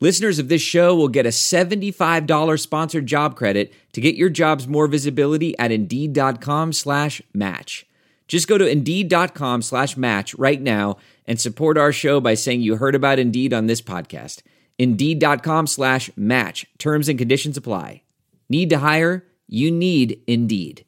Listeners of this show will get a $75 sponsored job credit to get your jobs more visibility at Indeed.com slash match. Just go to Indeed.com slash match right now and support our show by saying you heard about Indeed on this podcast. Indeed.com slash match. Terms and conditions apply. Need to hire? You need Indeed.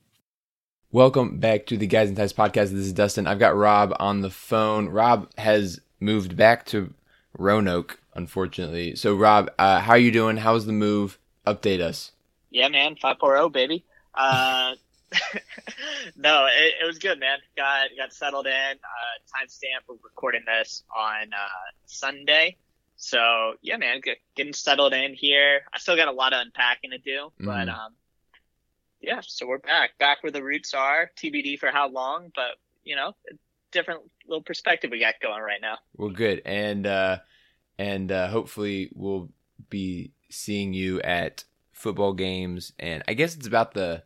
Welcome back to the Guys and Ties podcast. This is Dustin. I've got Rob on the phone. Rob has moved back to Roanoke, unfortunately. So, Rob, uh, how are you doing? How's the move? Update us. Yeah, man, five four zero, baby. Uh, no, it, it, was good, man. Got got settled in. Uh, timestamp. We're recording this on uh, Sunday, so yeah, man, get, getting settled in here. I still got a lot of unpacking to do, mm-hmm. but um, yeah, so we're back, back where the roots are. TBD for how long, but you know, different little perspective we got going right now. Well, good, and uh, and uh, hopefully we'll be seeing you at football games. And I guess it's about the.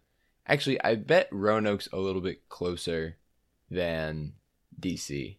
Actually, I bet Roanoke's a little bit closer than DC.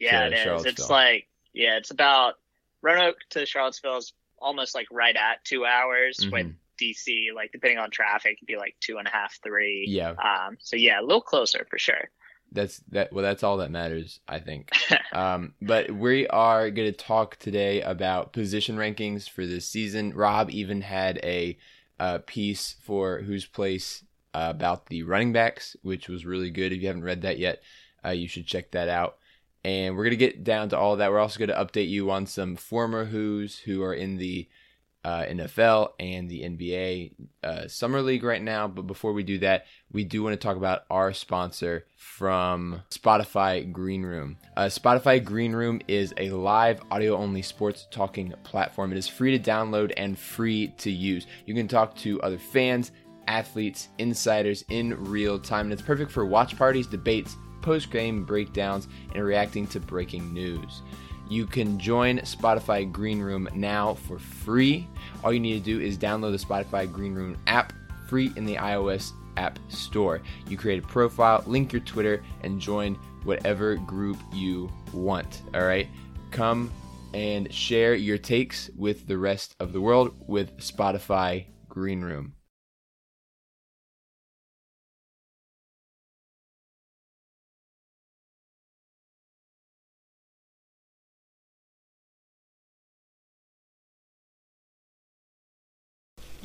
Yeah, it is. It's like yeah, it's about Roanoke to Charlottesville is almost like right at two hours. Mm-hmm. With DC, like depending on traffic, it'd be like two and a half, three. Yeah. Um. So yeah, a little closer for sure that's that well that's all that matters i think. Um, but we are going to talk today about position rankings for this season. Rob even had a uh, piece for whose place uh, about the running backs which was really good. If you haven't read that yet uh, you should check that out. And we're going to get down to all that. We're also going to update you on some former Hoos who are in the uh, NFL and the NBA uh, Summer League right now. But before we do that, we do want to talk about our sponsor from Spotify Green Room. Uh, Spotify Green Room is a live audio only sports talking platform. It is free to download and free to use. You can talk to other fans, athletes, insiders in real time, and it's perfect for watch parties, debates, post game breakdowns, and reacting to breaking news. You can join Spotify Green Room now for free. All you need to do is download the Spotify Green Room app free in the iOS App Store. You create a profile, link your Twitter, and join whatever group you want. All right? Come and share your takes with the rest of the world with Spotify Green Room.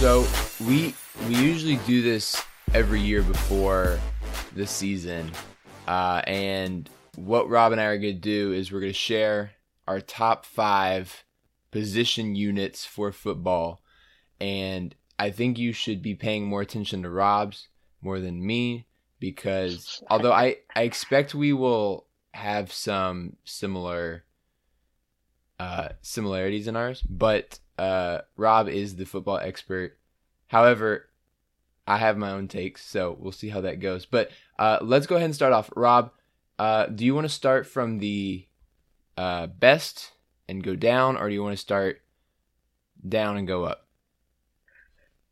So we we usually do this every year before the season, uh, and what Rob and I are going to do is we're going to share our top five position units for football, and I think you should be paying more attention to Rob's more than me because although I I expect we will have some similar uh, similarities in ours, but uh, Rob is the football expert. However, I have my own takes, so we'll see how that goes. But uh, let's go ahead and start off. Rob, uh, do you want to start from the uh, best and go down, or do you want to start down and go up?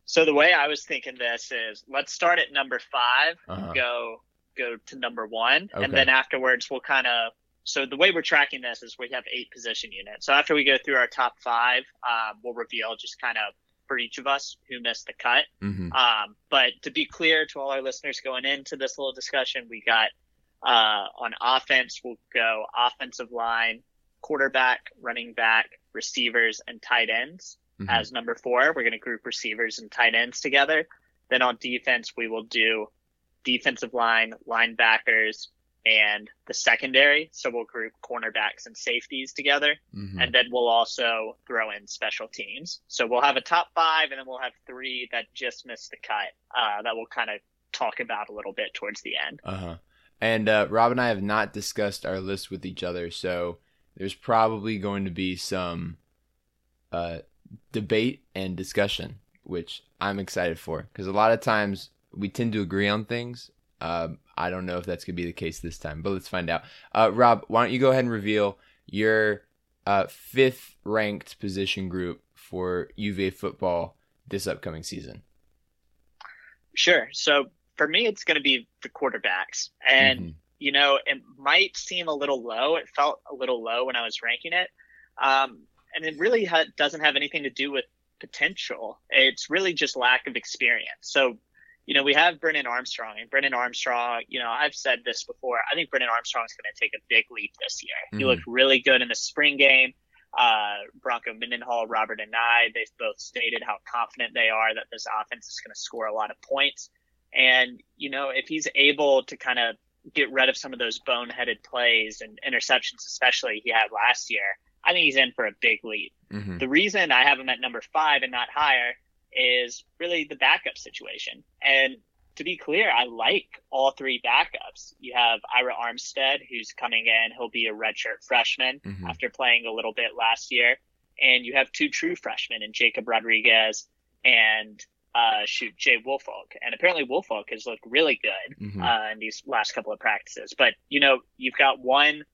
So the way I was thinking this is, let's start at number 5 uh-huh. go go to number one, okay. and then afterwards we'll kind of so the way we're tracking this is we have eight position units. So after we go through our top five, um, we'll reveal just kind of for each of us who missed the cut. Mm-hmm. Um, but to be clear to all our listeners going into this little discussion, we got Uh, on offense, we'll go offensive line, quarterback, running back, receivers, and tight ends Mhm. as number four. We're going to group receivers and tight ends together. Then on defense, we will do defensive line, linebackers, and the secondary. So we'll group cornerbacks and safeties together. Mhm. And then we'll also throw in special teams. So we'll have a top five, and then we'll have three that just missed the cut uh, that we'll kind of talk about a little bit towards the end. Uh huh. And uh, Rob and I have not discussed our list with each other, so there's probably going to be some uh, debate and discussion, which I'm excited for because a lot of times we tend to agree on things. Um, I don't know if that's going to be the case this time, but let's find out. Uh, Rob, why don't you go ahead and reveal your uh, fifth ranked position group for UVA football this upcoming season? Sure. So for me, it's going to be the quarterbacks. And, Mhm. you know, it might seem a little low. It felt a little low when I was ranking it. Um, and it really ha- doesn't have anything to do with potential. It's really just lack of experience. So, you know, we have Brennan Armstrong, and Brennan Armstrong, you know, I've said this before. I think Brennan Armstrong is going to take a big leap this year. He Mhm. looked really good in the spring game. Uh, Bronco Mendenhall, Robert Anae, they've both stated how confident they are that this offense is going to score a lot of points. And, you know, if he's able to kind of get rid of some of those boneheaded plays and interceptions, especially he had last year, I think he's in for a big leap. Mhm. The reason I have him at number five and not higher is really the backup situation. And to be clear, I like all three backups. You have Ira Armstead, who's coming in. He'll be a redshirt freshman Mhm. after playing a little bit last year. And you have two true freshmen in Jacob Rodriguez and uh, shoot Jay Woolfolk. And apparently Woolfolk has looked really good Mhm. uh, in these last couple of practices. But you know, you've got one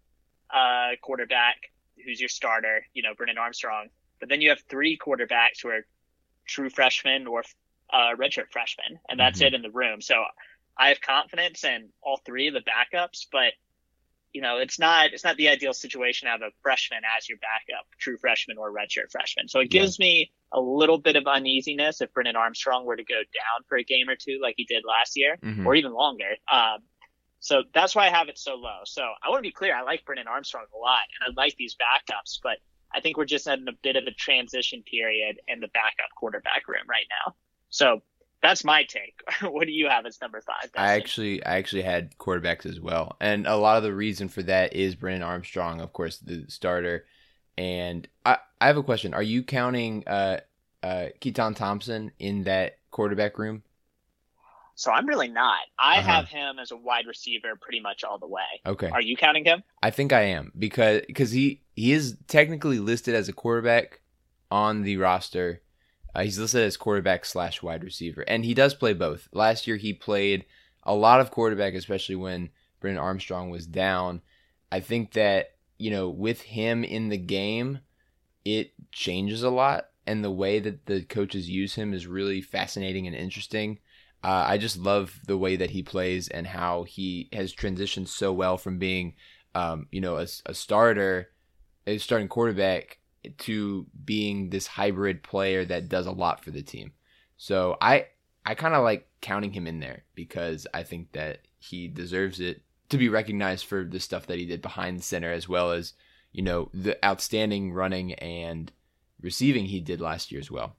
uh, quarterback who's your starter, you know, Brennan Armstrong, but then you have three quarterbacks who are true freshmen or uh, redshirt freshmen, and that's Mhm. it in the room. So I have confidence in all three of the backups, but you know, it's not it's not the ideal situation to have a freshman as your backup, true freshman or redshirt freshman. So it Yeah. gives me a little bit of uneasiness if Brennan Armstrong were to go down for a game or two like he did last year Mhm. or even longer. Um, so that's why I have it so low. So I want to be clear. I like Brennan Armstrong a lot, and I like these backups, but I think we're just in a bit of a transition period in the backup quarterback room right now. So that's my take. what do you have as number five? I actually I actually had quarterbacks as well. And a lot of the reason for that is Brennan Armstrong, of course, the starter. And I, I have a question. Are you counting uh uh Keytaon Thompson in that quarterback room? So I'm really not. I Uh-huh. have him as a wide receiver pretty much all the way. Okay. Are you counting him? I think I am because because he he is technically listed as a quarterback on the roster. Uh, he's listed as quarterback slash wide receiver, and he does play both. Last year he played a lot of quarterback, especially when Brennan Armstrong was down. I think that you know with him in the game, it changes a lot, and the way that the coaches use him is really fascinating and interesting. Uh, I just love the way that he plays and how he has transitioned so well from being um, you know, a, a starter, a starting quarterback to being this hybrid player that does a lot for the team. So I I kind of like counting him in there because I think that he deserves it to be recognized for the stuff that he did behind the center as well as, you know, the outstanding running and receiving he did last year as well.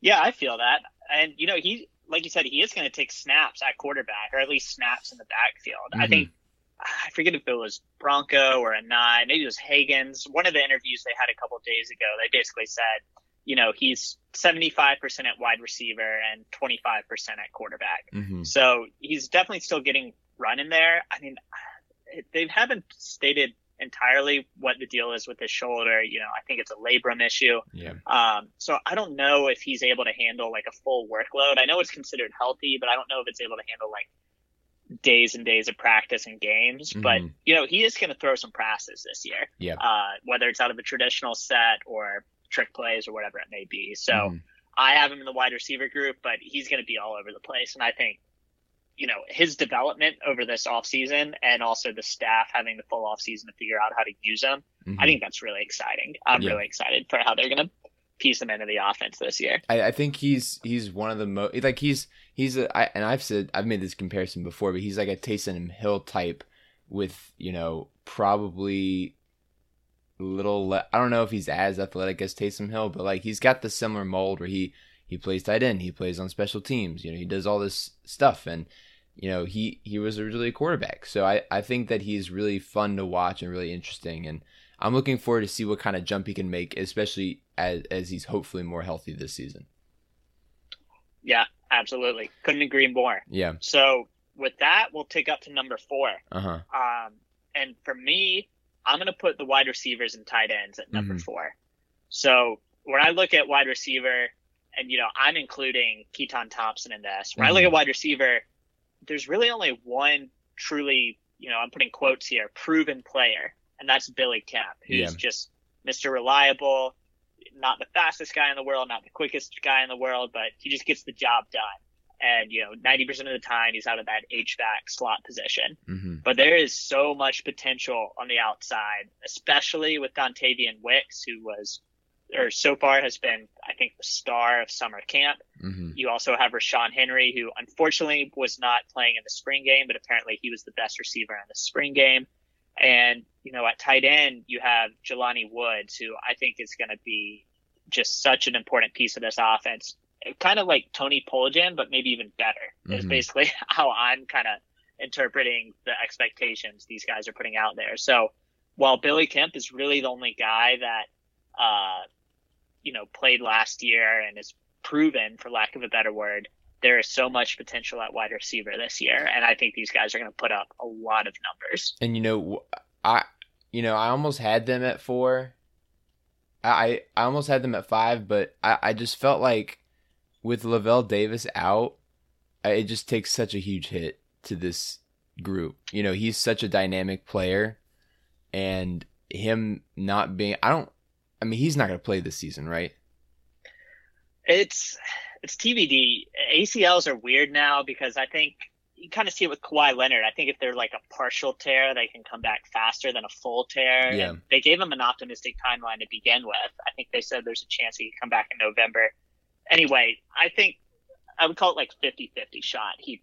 Yeah, I feel that. And, you know, he, like you said, he is going to take snaps at quarterback, or at least snaps in the backfield. I Mhm. think, I forget if it was Bronco or Anae, maybe it was Hagans. One of the interviews they had a couple of days ago, they basically said, you know, he's 75% at wide receiver and 25% at quarterback. Mm-hmm. So he's definitely still getting run in there. I mean, they haven't stated entirely what the deal is with his shoulder. You know, I think it's a labrum issue. Yeah. Um, so I don't know if he's able to handle like a full workload. I know it's considered healthy, but I don't know if it's able to handle like days and days of practice and games. But Mhm. you know, he is going to throw some passes this year. Yeah. Uh, whether it's out of a traditional set or trick plays or whatever it may be. So Mhm. I have him in the wide receiver group, but he's going to be all over the place. And I think, you know, his development over this offseason and also the staff having the full offseason to figure out how to use him, I Mhm. think that's really exciting. I'm Yeah. really excited for how they're going to piece him into the offense this year. I, I think he's he's one of the most like he's he's a, I, and I've said I've made this comparison before, but he's like a Taysom Hill type with you know probably little le- I don't know if he's as athletic as Taysom Hill, but like he's got the similar mold where he he plays tight end, he plays on special teams, you know, he does all this stuff and you know, he he was originally a quarterback. So I I think that he's really fun to watch and really interesting and I'm looking forward to see what kind of jump he can make, especially as as he's hopefully more healthy this season. Yeah, absolutely. Couldn't agree more. Yeah. So with that, we'll take up to number four. Uh-huh. Um, and for me, I'm going to put the wide receivers and tight ends at number Mhm. four. So when I look at wide receiver, and you know, I'm including Keytaon Thompson in this. When I look Mhm. at wide receiver, there's really only one truly, you know, I'm putting quotes here, proven player, and that's Billy Kemp, who's Yeah. just Mr. Reliable, not the fastest guy in the world, not the quickest guy in the world, but he just gets the job done. And you know, 90% of the time, he's out of that HVAC slot position. hmm But there is so much potential on the outside, especially with Dontayvion Wicks, who was, or so far has been, I think, the star of summer camp. Hmm You also have Ra'Shaun Henry, who unfortunately was not playing in the spring game, but apparently he was the best receiver in the spring game. And, you know, at tight end, you have Jelani Woods, who I think is going to be just such an important piece of this offense. Kind of like Tony Poljan, but maybe even better, is Mhm. basically how I'm kind of interpreting the expectations these guys are putting out there. So while Billy Kemp is really the only guy that, uh, you know, played last year and is proven, for lack of a better word, there is so much potential at wide receiver this year, and I think these guys are going to put up a lot of numbers. And you know, I you know I almost had them at four. I I almost had them at five, but I I just felt like with Lavel Davis out, it just takes such a huge hit to this group. You know, he's such a dynamic player, and him not being I don't. I mean, he's not going to play this season, right? It's it's TBD. ACLs are weird now because I think you kind of see it with Kawhi Leonard. I think if they're like a partial tear, they can come back faster than a full tear. Yeah. And they gave him an optimistic timeline to begin with. I think they said there's a chance he could come back in November. Anyway, I think I would call it like 50-50 shot he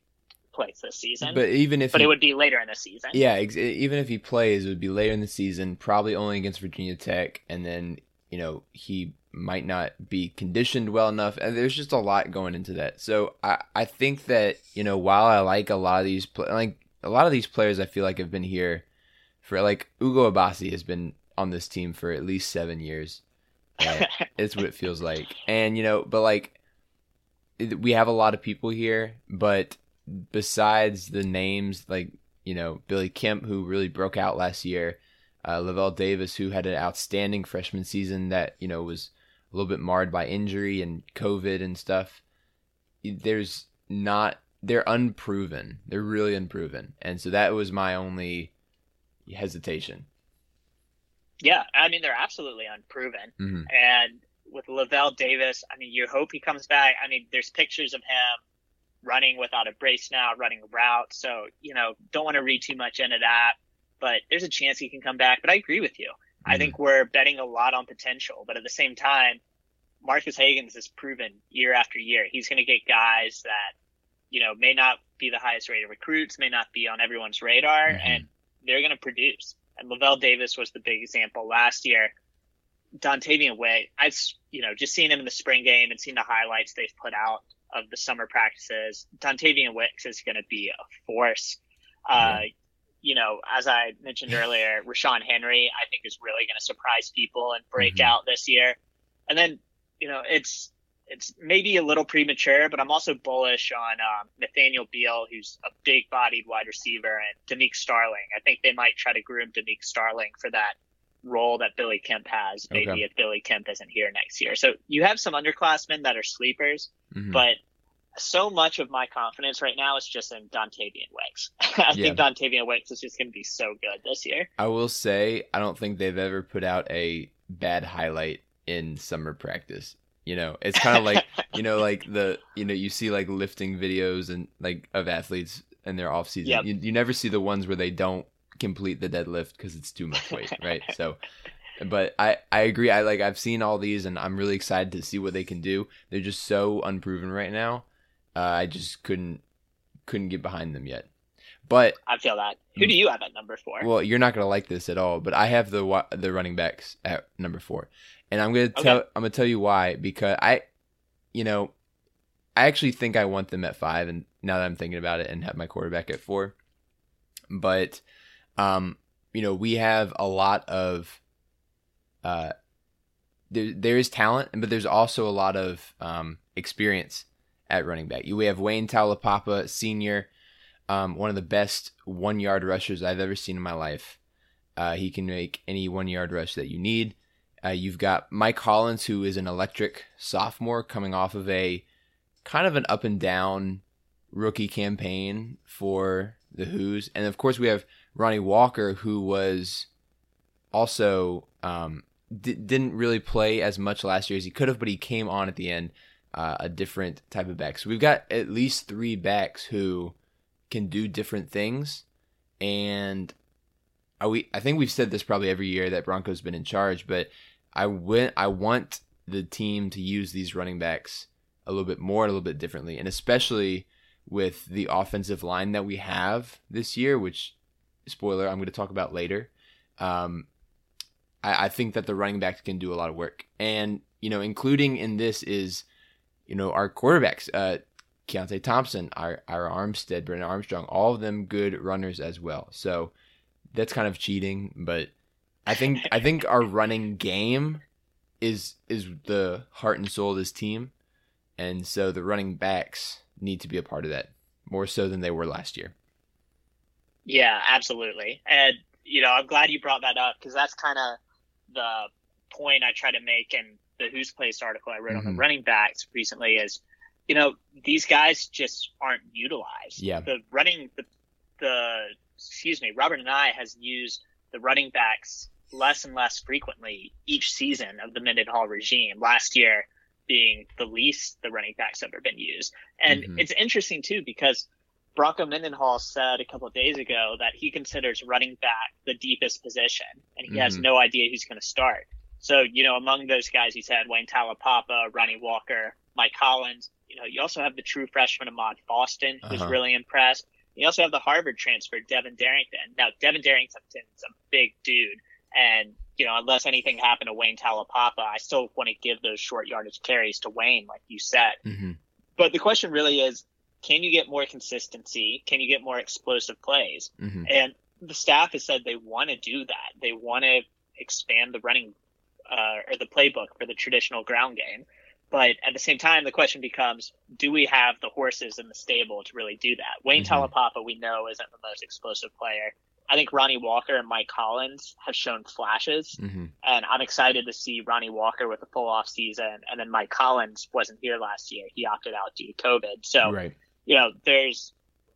plays this season. But even if but he, it would be later in the season. Yeah, ex- even if he plays, it would be later in the season, probably only against Virginia Tech, and then you know he might not be conditioned well enough, and there's just a lot going into that. So I I think that you know while I like a lot of these like a lot of these players, I feel like have been here for like Ugo Obasi has been on this team for at least seven years. Uh, it's what it feels like, and you know, but like we have a lot of people here, but besides the names like you know Billy Kemp, who really broke out last year, uh, Lavel Davis, who had an outstanding freshman season that you know was a little bit marred by injury and COVID and stuff. There's not they're unproven. They're really unproven, and so that was my only hesitation. Yeah, I mean they're absolutely unproven. hmm And with Lavel Davis, I mean you hope he comes back. I mean there's pictures of him running without a brace now, running routes. So you know don't want to read too much into that, but there's a chance he can come back. But I agree with you. I Mhm. think we're betting a lot on potential, but at the same time, Marques Hagans has proven year after year he's going to get guys that you know may not be the highest rated recruits, may not be on everyone's radar, Mhm. and they're going to produce. And Lavel Davis was the big example last year. Dontavian Way, I've you know just seen him in the spring game and seen the highlights they've put out of the summer practices. Dontayvion Wicks is going to be a force. Uh, you know, as I mentioned earlier, Ra'Shaun Henry, I think is really going to surprise people and break Mhm. out this year. And then, you know, it's it's maybe a little premature, but I'm also bullish on um, Nathaniel Beal, who's a big-bodied wide receiver, and Demick Starling. I think they might try to groom Demick Starling for that role that Billy Kemp has, maybe Okay. if Billy Kemp isn't here next year. So you have some underclassmen that are sleepers, Mhm. but so much of my confidence right now is just in Dontayvion Wicks. I Yeah. think Dontayvion Wicks is just going to be so good this year. I will say I don't think they've ever put out a bad highlight in summer practice. You know, it's kind of like you know, like the you know you see like lifting videos and like of athletes in their off season. Yep. You, you never see the ones where they don't complete the deadlift because it's too much weight, right? So but I I agree. I like I've seen all these, and I'm really excited to see what they can do. They're just so unproven right now. Uh, I just couldn't couldn't get behind them yet. But I feel that. Who do you have at number four? well, you're not gonna like this at all. But I have the the running backs at number four, and I'm gonna tell Okay. I'm gonna tell you why because I, you know, I actually think I want them at five, and now that I'm thinking about it, and have my quarterback at four, but, um, you know, we have a lot of, uh, there there is talent, but there's also a lot of um experience at running back. We have Wayne Taulapapa, senior, um, one of the best one yard rushers I've ever seen in my life. Uh, he can make any one yard rush that you need. Uh, you've got Mike Hollins, who is an electric sophomore coming off of a kind of an up and down rookie campaign for the Hoos. And of course, we have Ronnie Walker, who was also um, di- didn't really play as much last year as he could have, but he came on at the end, uh, a different type of back. So we've got at least three backs who can do different things. And I, we, I think we've said this probably every year that Broncos been in charge, but I went, I want the team to use these running backs a little bit more, a little bit differently, and especially with the offensive line that we have this year, which spoiler I'm going to talk about later. Um, I, I think that the running backs can do a lot of work, and you know, including in this is, you know, our quarterbacks, uh, Keytaon Thompson, our our Armstead, Brennan Armstrong, all of them good runners as well. So that's kind of cheating, but I think I think our running game is is the heart and soul of this team, and so the running backs need to be a part of that more so than they were last year. Yeah, absolutely. And you know, I'm glad you brought that up because that's kind of the point I try to make in the Who's Place article I wrote on Mhm. the running backs recently is, you know, these guys just aren't utilized. Yeah. The running the the excuse me, Robert Anae has used the running backs less and less frequently each season of the Mendenhall regime. Last year being the least the running backs ever been used. And Mhm. it's interesting too because Bronco Mendenhall said a couple of days ago that he considers running back the deepest position, and he has Mhm. no idea who's going to start. So, you know, among those guys, he's had Wayne Taulapapa, Ronnie Walker, Mike Hollins. You know, you also have the true freshman Amaad Foston, who's Uh-huh. really impressed. You also have the Harvard transfer, Devin Darrington. Now, Devin Darrington's a big dude, and you know, unless anything happened to Wayne Taulapapa, I still want to give those short yardage carries to Wayne, like you said. Mm-hmm. But the question really is, can you get more consistency? Can you get more explosive plays? Mm-hmm. And the staff has said they want to do that. They want to expand the running uh, or the playbook for the traditional ground game. But at the same time, the question becomes, do we have the horses in the stable to really do that? Wayne Mhm. Taulapapa, we know, isn't the most explosive player. I think Ronnie Walker and Mike Hollins have shown flashes, Mm-hmm. and I'm excited to see Ronnie Walker with a full off season. And then Mike Hollins wasn't here last year; he opted out due to COVID. So Right. you know, there's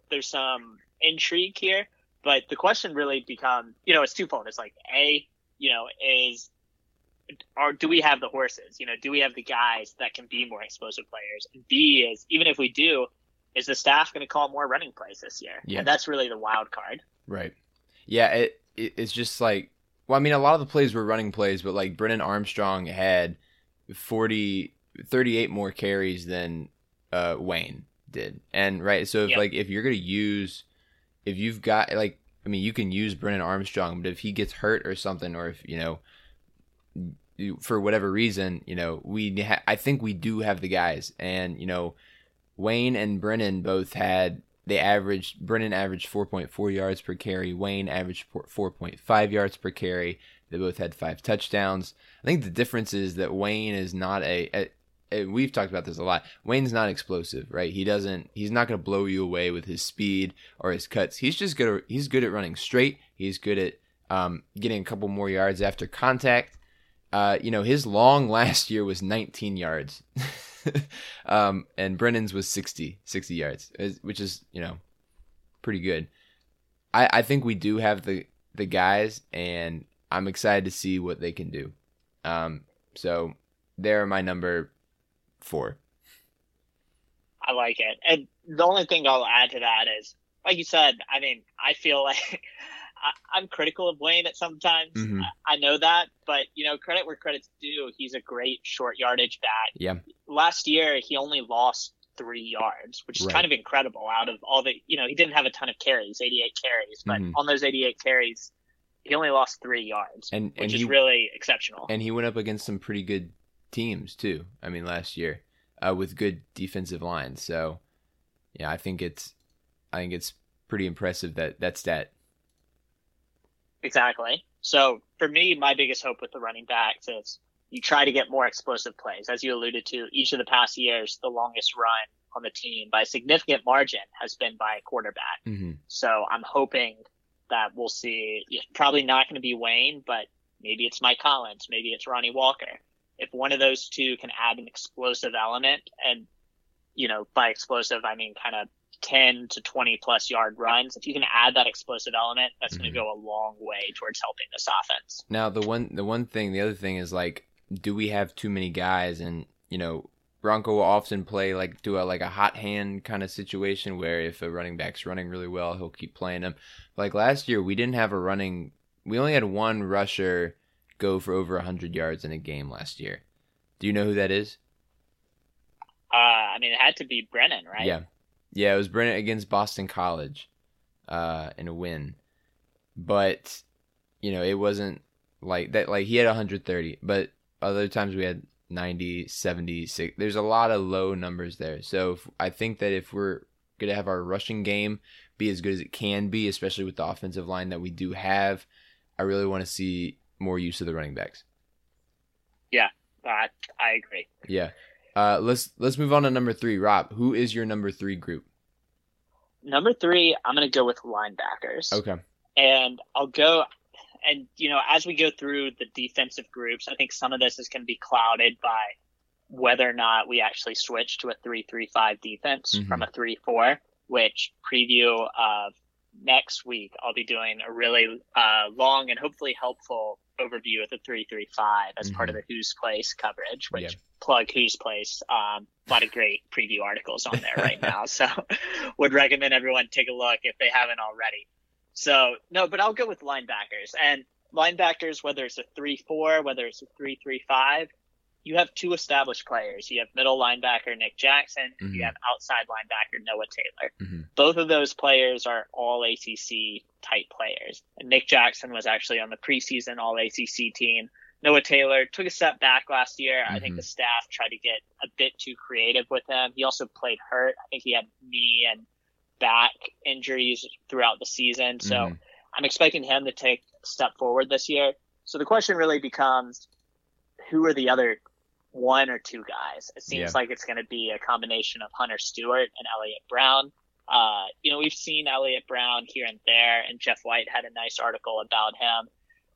there's some intrigue here, but the question really becomes, you know, it's twofold. It's like a, you know, is or do we have the horses? You know, do we have the guys that can be more explosive players? And B is even if we do, is the staff going to call more running plays this year? Yeah. And that's really the wild card. Right. Yeah, it, it it's just like well, I mean a lot of the plays were running plays, but like Brennan Armstrong had 40 38 more carries than uh Wayne did. And right, so if Yeah. like if you're going to use if you've got like I mean, you can use Brennan Armstrong, but if he gets hurt or something or if, you know, for whatever reason, you know, we ha- I think we do have the guys and, you know, Wayne and Brennan both had they averaged Brennan averaged 4.4 yards per carry, Wayne averaged 4.5 yards per carry. They both had five touchdowns. I think the difference is that Wayne is not a, a, a we've talked about this a lot. Wayne's not explosive, right? He doesn't he's not going to blow you away with his speed or his cuts. He's just good he's good at running straight. He's good at um, getting a couple more yards after contact. Uh, you know, his long last year was 19 yards. um, and Brennan's was 60, 60 yards, which is, you know, pretty good. I, I think we do have the, the guys, and I'm excited to see what they can do. Um, so they're my number four. I like it. And the only thing I'll add to that is, like you said, I mean, I feel like I, I'm critical of Wayne at sometimes. Mhm. I, I know that, but you know, credit where credit's due. He's a great short yardage back. Yeah. Last year, he only lost three yards, which is Right. kind of incredible. Out of all the, you know, he didn't have a ton of carries, 88 carries, but Mhm. on those 88 carries, he only lost three yards, And and which is he really exceptional. and he went up against some pretty good teams too. I mean, last year uh, with good defensive lines. So yeah, I think it's I think it's pretty impressive that that stat. Exactly. So for me, my biggest hope with the running backs is you try to get more explosive plays. As you alluded to, each of the past years, the longest run on the team by a significant margin has been by a quarterback. hmm So I'm hoping that we'll see. It's probably not going to be Wayne, but maybe it's Mike Hollins, maybe it's Ronnie Walker. If one of those two can add an explosive element, and you know, by explosive I mean kind of 10 to 20 plus yard runs. If you can add that explosive element, that's going Mhm. to go a long way towards helping this offense. Now the one the one thing the other thing is like, do we have too many guys? And you know, Bronco will often play like do a like a hot hand kind of situation where if a running back's running really well, he'll keep playing him. Like last year, we didn't have a running. We only had one rusher go for over hundred yards in a game last year. Do you know who that is? Uh, I mean, it had to be Brennan, right? Yeah, yeah, it was Brennan against Boston College, uh, in a win. But you know, it wasn't like that. Like he had 130, but other times we had 90, 76. There's a lot of low numbers there. So if, I think that if we're gonna have our rushing game be as good as it can be, especially with the offensive line that we do have, I really want to see more use of the running backs. Yeah, I, I agree. Yeah. Uh, let's let's move on to number three. Rob, who is your number three group? Number three, I'm going to go with linebackers. Okay. and I'll go and you know as we go through the defensive groups, I think some of this is going to be clouded by whether or not we actually switch to a three-three-five defense Mhm. from a three-four. Which preview of next week I'll be doing a really uh, long and hopefully helpful overview of the three-three-five as part of the Who's Place coverage. Which Mm-hmm. Plug Who's Place. Um, a lot of great preview articles on there right now, so would recommend everyone take a look if they haven't already. So no, but I'll go with linebackers and linebackers. Whether it's a three-four, whether it's a three-three-five, you have two established players. You have middle linebacker Nick Jackson, and Mhm. you have outside linebacker Noah Taylor. Mhm. Both of those players are all ACC type players. And Nick Jackson was actually on the preseason All ACC team. Noah Taylor took a step back last year. I think Mhm. the staff tried to get a bit too creative with him. He also played hurt. I think he had knee and back injuries throughout the season. So Mhm. I'm expecting him to take a step forward this year. So the question really becomes who are the other one or two guys? It seems Yeah. like it's going to be a combination of Hunter Stewart and Elliott Brown. Uh, you know, we've seen Elliott Brown here and there, and Jeff White had a nice article about him.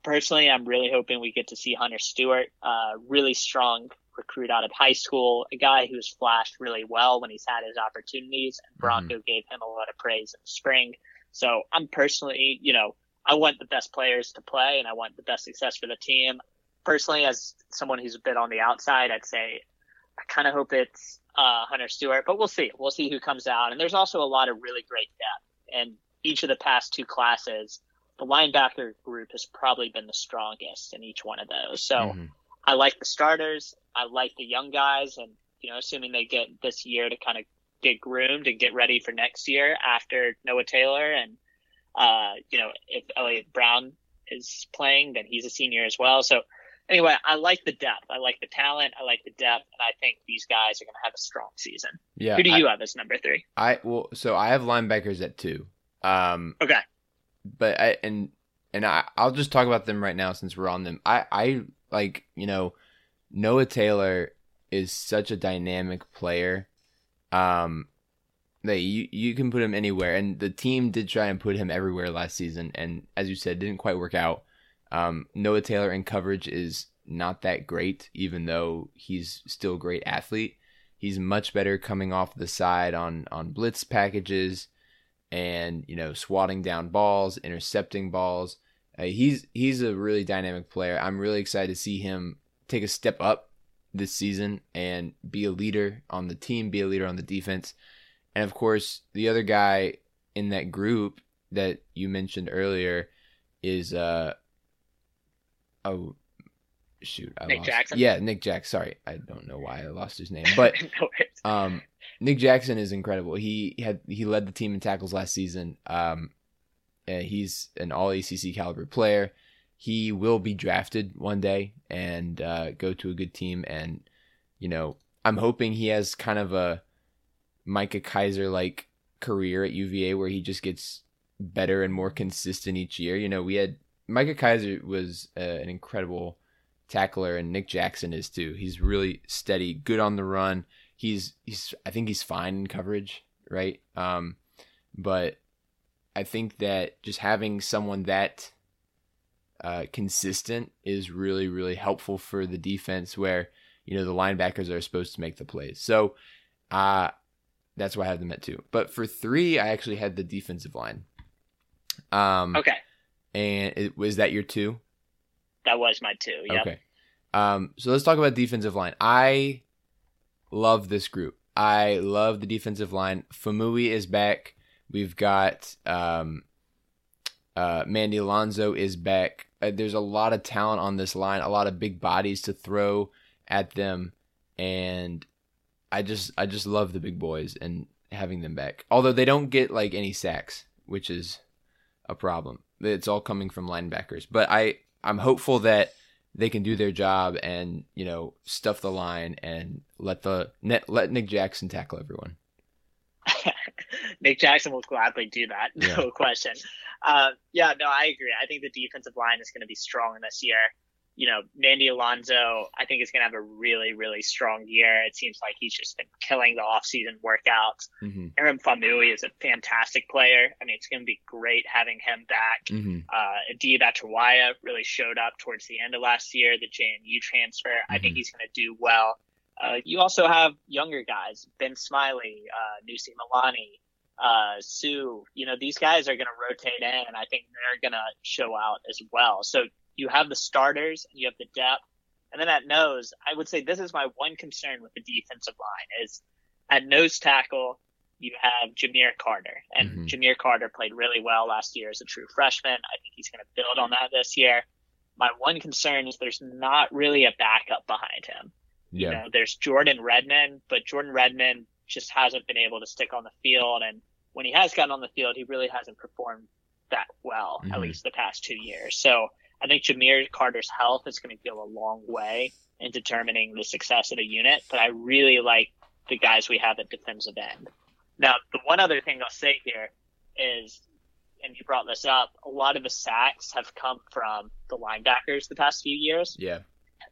Personally, I'm really hoping we get to see Hunter Stewart, uh, really strong recruit out of high school, a guy who's flashed really well when he's had his opportunities, and Bronco gave him a lot of praise in the spring. So I'm personally, you know, I want the best players to play and I want the best success for the team. Personally, as someone who's a bit on the outside, I'd say I kind of hope it's uh, Hunter Stewart, but we'll see. We'll see who comes out. And there's also a lot of really great depth. And each of the past two classes, the linebacker group has probably been the strongest in each one of those. So Mhm. I like the starters. I like the young guys, and you know, assuming they get this year to kind of get groomed and get ready for next year after Noah Taylor, and uh, you know, if Elliott Brown is playing, then he's a senior as well. So anyway, I like the depth. I like the talent. I like the depth, and I think these guys are going to have a strong season. Yeah. Who do I- you have as number three? I well, so I have linebackers at two. Um, Okay. but I and and I I'll just talk about them right now since we're on them. I I like you know Noah Taylor is such a dynamic player. Um, that you you can put him anywhere, and the team did try and put him everywhere last season, and as you said, didn't quite work out. Um, Noah Taylor in coverage is not that great, even though he's still a great athlete. He's much better coming off the side on on blitz packages, and you know swatting down balls, intercepting balls. Uh, he's he's a really dynamic player. I'm really excited to see him take a step up this season and be a leader on the team, be a leader on the defense. And of course, the other guy in that group that you mentioned earlier is uh oh shoot I Nick lost. Jackson? Yeah, Nick Jackson. Sorry, I don't know why I lost his name, but No um, Nick Jackson is incredible. He had he led the team in tackles last season. Um, he's an All ACC caliber player. He will be drafted one day and uh, go to a good team. And you know, I'm hoping he has kind of a Micah Kiser like career at UVA where he just gets better and more consistent each year. You know, we had Micah Kiser was uh, an incredible tackler, and Nick Jackson is too. He's really steady, good on the run. He's he's I think he's fine in coverage, right? Um, but I think that just having someone that uh, consistent is really really helpful for the defense, where you know the linebackers are supposed to make the plays. So, uh that's why I have them at two. But for three, I actually had the defensive line. Um, Okay, and it, was that your two? that was my two. Yep. Okay. Um, so let's talk about defensive line. I love this group. I love the defensive line. Faumui is back. We've got um, uh, Mandy Alonso is back. Uh, there's a lot of talent on this line, a lot of big bodies to throw at them, and I just I just love the big boys and having them back. Although they don't get like any sacks, which is a problem. It's all coming from linebackers, but I I'm hopeful that they can do their job and you know stuff the line and let the net let Nick Jackson tackle everyone. Nick Jackson will gladly do that, no Yeah. question. Uh, yeah, no, I agree. I think the defensive line is going to be strong this year. You know, Mandy Alonso, I think is going to have a really, really strong year. It seems like he's just been killing the offseason workouts. Mm-hmm. Aaron Faumui is a fantastic player. I mean, it's going to be great having him back. Mm-hmm. Uh, really showed up towards the end of last year, the JMU transfer. I think Mhm. he's going to do well. Uh, you also have younger guys, Ben Smiley, uh, Nusi Malani, uh, Sue. You know, these guys are going to rotate in, and I think they're going to show out as well. So you have the starters, and you have the depth, and then at nose, I would say this is my one concern with the defensive line is at nose tackle, you have Jahmeer Carter, and Mhm. Jahmeer Carter played really well last year as a true freshman. I think he's going to build on that this year. My one concern is there's not really a backup behind him. You Yeah. know, there's Jordan Redmond, but Jordan Redmond just hasn't been able to stick on the field, and when he has gotten on the field, he really hasn't performed that well, at Mhm. least the past two years. So I think Jahmeer Carter's health is going to go a long way in determining the success of the unit. But I really like the guys we have at defensive end. Now, the one other thing I'll say here is, and you brought this up, a lot of the sacks have come from the linebackers the past few years Yeah.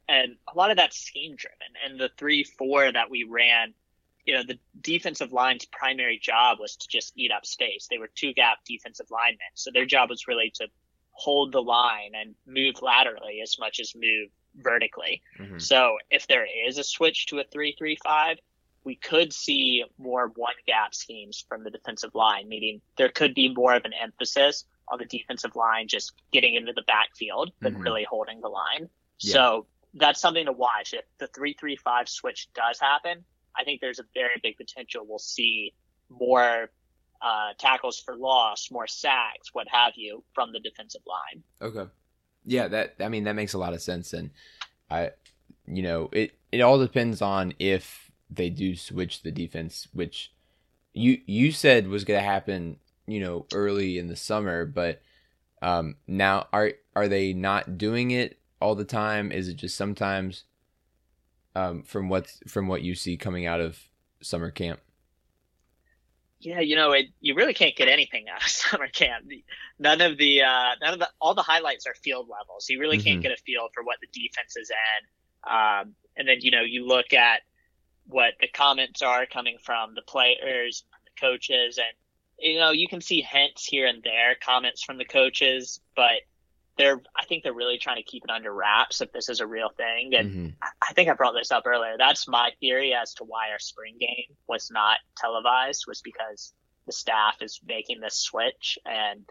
and a lot of that's scheme driven. And the three four that we ran, you know, the defensive line's primary job was to just eat up space. They were two gap defensive linemen, so their job was really to hold the line and move laterally as much as move vertically. Mhm. So if there is a switch to a three three five, we could see more one gap schemes from the defensive line, meaning there could be more of an emphasis on the defensive line just getting into the backfield than Mhm. really holding the line. Yeah. So that's something to watch. If the three three five switch does happen, I think there's a very big potential we'll see more uh, tackles for loss, more sacks, what have you, from the defensive line. Okay. Yeah, that I mean that makes a lot of sense and I you know, it it all depends on if they do switch the defense, which you you said was going to happen, you know, early in the summer, but um now are are they not doing it all the time? Is it just sometimes um from what from what you see coming out of summer camp? Yeah, you know, it, you really can't get anything out of summer camp. None of the, uh, none of the, all the highlights are field level, so you really Mhm. can't get a feel for what the defense is in. Um, and then you know, you look at what the comments are coming from the players, the coaches, and you know, you can see hints here and there, comments from the coaches, but they're, I think they're really trying to keep it under wraps if this is a real thing. And Mhm. I- think I brought this up earlier. That's my theory as to why our spring game was not televised was because the staff is making this switch and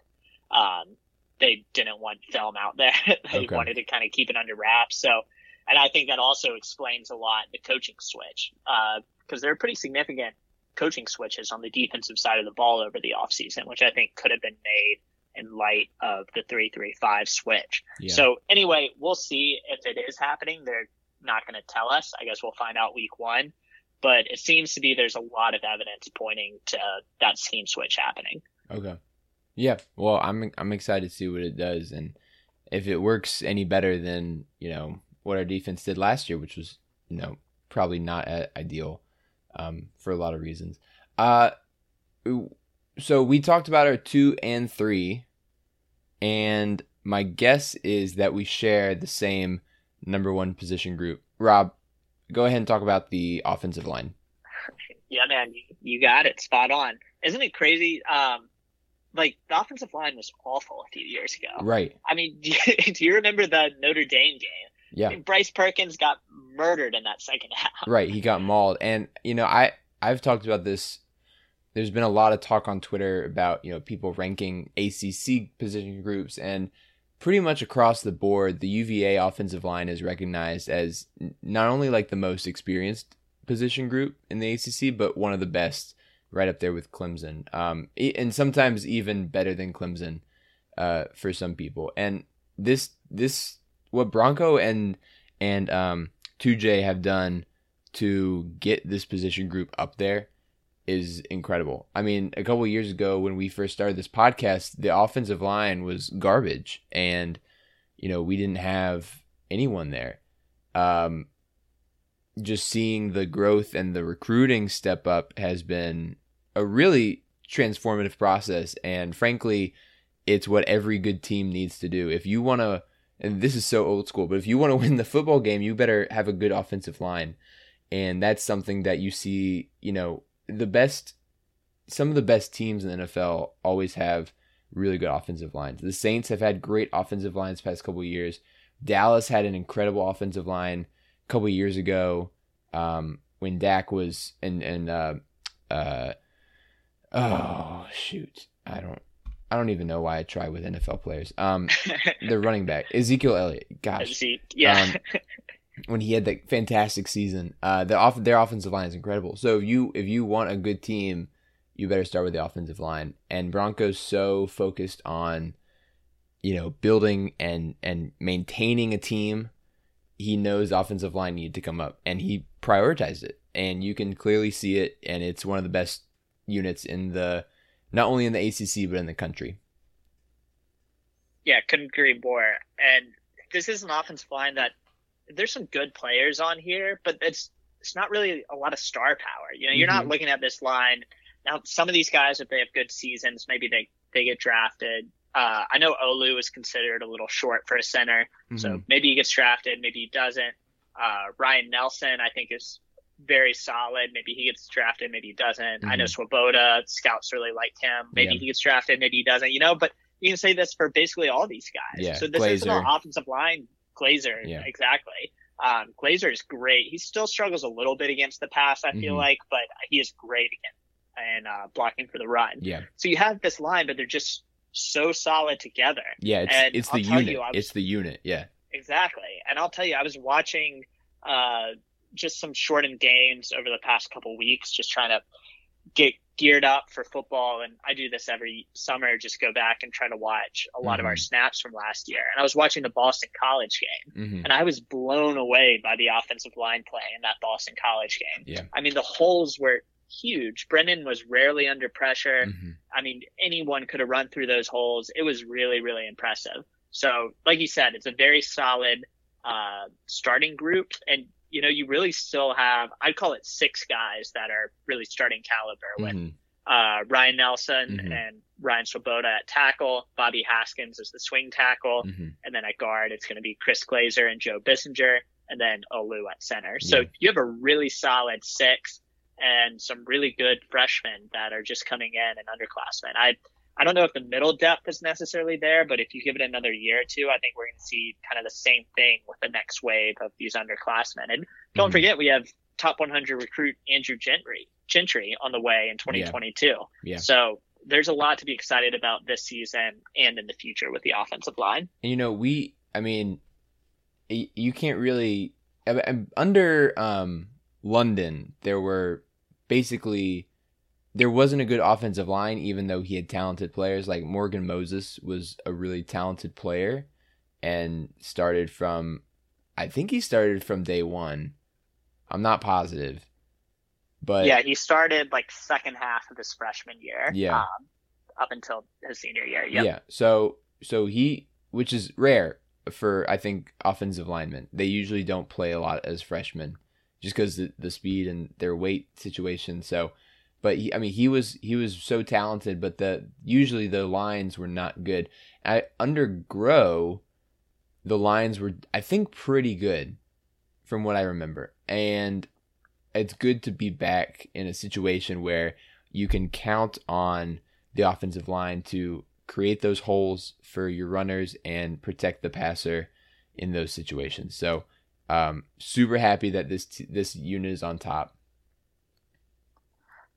um, they didn't want film out there. they Okay. wanted to kind of keep it under wraps. So, and I think that also explains a lot the coaching switch because there are pretty significant coaching switches on the defensive side of the ball over the offseason, which I think could have been made in light of the 335 switch. Yeah. So anyway, we'll see if it is happening. They're not going to tell us. I guess we'll find out week one. But it seems to be there's a lot of evidence pointing to that scheme switch happening. Okay. Yeah. Well, I'm I'm excited to see what it does and if it works any better than you know what our defense did last year, which was you know probably not ideal um, for a lot of reasons. Uh, so we talked about our two and three, and my guess is that we share the same number one position group. Rob, go ahead and talk about the offensive line. Yeah, man, you got it spot on. Isn't it crazy? Um, like the offensive line was awful a few years ago. Right. I mean, do you, do you remember the Notre Dame game? Yeah. I mean, Bryce Perkins got murdered in that second half. Right, he got mauled, and you know, I I've talked about this. There's been a lot of talk on Twitter about you know people ranking ACC position groups, and pretty much across the board, the UVA offensive line is recognized as not only like the most experienced position group in the ACC, but one of the best, right up there with Clemson, um, and sometimes even better than Clemson, uh, for some people. And this this what Bronco and and um 2J have done to get this position group up there is incredible. I mean, a couple years ago when we first started this podcast, the offensive line was garbage and you know, we didn't have anyone there. Um just seeing the growth and the recruiting step up has been a really transformative process and frankly, it's what every good team needs to do. If you want to and this is so old school, but if you want to win the football game, you better have a good offensive line. And that's something that you see, you know, the best, some of the best teams in the NFL always have really good offensive lines. The Saints have had great offensive lines past couple years. Dallas had an incredible offensive line a couple years ago um, when Dak was and and uh, uh, oh shoot, I don't I don't even know why I try with NFL players. Um, the running back Ezekiel Elliott. Gosh, yeah. Um, when he had that fantastic season, uh, the off their offensive line is incredible. So if you if you want a good team, you better start with the offensive line. And Broncos so focused on, you know, building and and maintaining a team. He knows offensive line needed to come up, and he prioritized it. And you can clearly see it. And it's one of the best units in the not only in the ACC but in the country. Yeah, couldn't agree more. And this is an offensive line that there's some good players on here, but it's it's not really a lot of star power. You know, you're mm-hmm. not looking at this line now. Some of these guys, if they have good seasons, maybe they they get drafted. Uh, I know Olu is considered a little short for a center, mm-hmm. so maybe he gets drafted, maybe he doesn't. Uh, Ryan Nelson, I think, is very solid. Maybe he gets drafted, maybe he doesn't. Mm-hmm. I know mm-hmm. Swoboda, scouts really like him. Maybe yeah. he gets drafted, maybe he doesn't. You know, but you can say this for basically all these guys. Yeah, so this Glazer. isn't an offensive line. Glazer, yeah. exactly. Um, Glazer is great. He still struggles a little bit against the pass, I feel mm-hmm. like, but he is great again and uh, blocking for the run. Yeah. So you have this line, but they're just so solid together. Yeah, it's and it's the unit. Was, it's the unit. Yeah. Exactly. And I'll tell you, I was watching uh, just some shortened games over the past couple weeks, just trying to get geared up for football. And I do this every summer, just go back and try to watch a lot mm-hmm. of our mm-hmm. snaps from last year. And I was watching the Boston College game, mm-hmm. and I was blown away by the offensive line play in that Boston College game. Yeah. I mean, the holes were huge. Brennan was rarely under pressure. Mm-hmm. I mean, anyone could have run through those holes. It was really, really impressive. So, like you said, it's a very solid uh, starting group, and you know, you really still have, I'd call it six guys that are really starting caliber with mm-hmm. uh, Ryan Nelson mm-hmm. and Ryan Swoboda at tackle, Bobby Haskins is the swing tackle, mm-hmm. and then at guard, it's going to be Chris Glazer and Joe Bissinger, and then Olu at center. So yeah. you have a really solid six and some really good freshmen that are just coming in and underclassmen. I I don't know if the middle depth is necessarily there, but if you give it another year or two, I think we're going to see kind of the same thing with the next wave of these underclassmen. And don't mm-hmm. forget, we have top 100 recruit Andrew Gentry, Gentry on the way in 2022. Yeah. yeah. So there's a lot to be excited about this season and in the future with the offensive line. And you know, we, I mean, you can't really under um, London. There were basically there wasn't a good offensive line, even though he had talented players. Like Morgan Moses was a really talented player and started from, I think he started from day one. I'm not positive, but yeah, he started like second half of his freshman year. Yeah. Um, up until his senior year. Yep. yeah. So so he, which is rare for I think offensive linemen. They usually don't play a lot as freshmen, just because the, the speed and their weight situation. So, but he, I mean, he was he was so talented, but the usually the lines were not good. I, under Grow, the lines were I think pretty good, from what I remember, and it's good to be back in a situation where you can count on the offensive line to create those holes for your runners and protect the passer in those situations. So, um, super happy that this t- this unit is on top.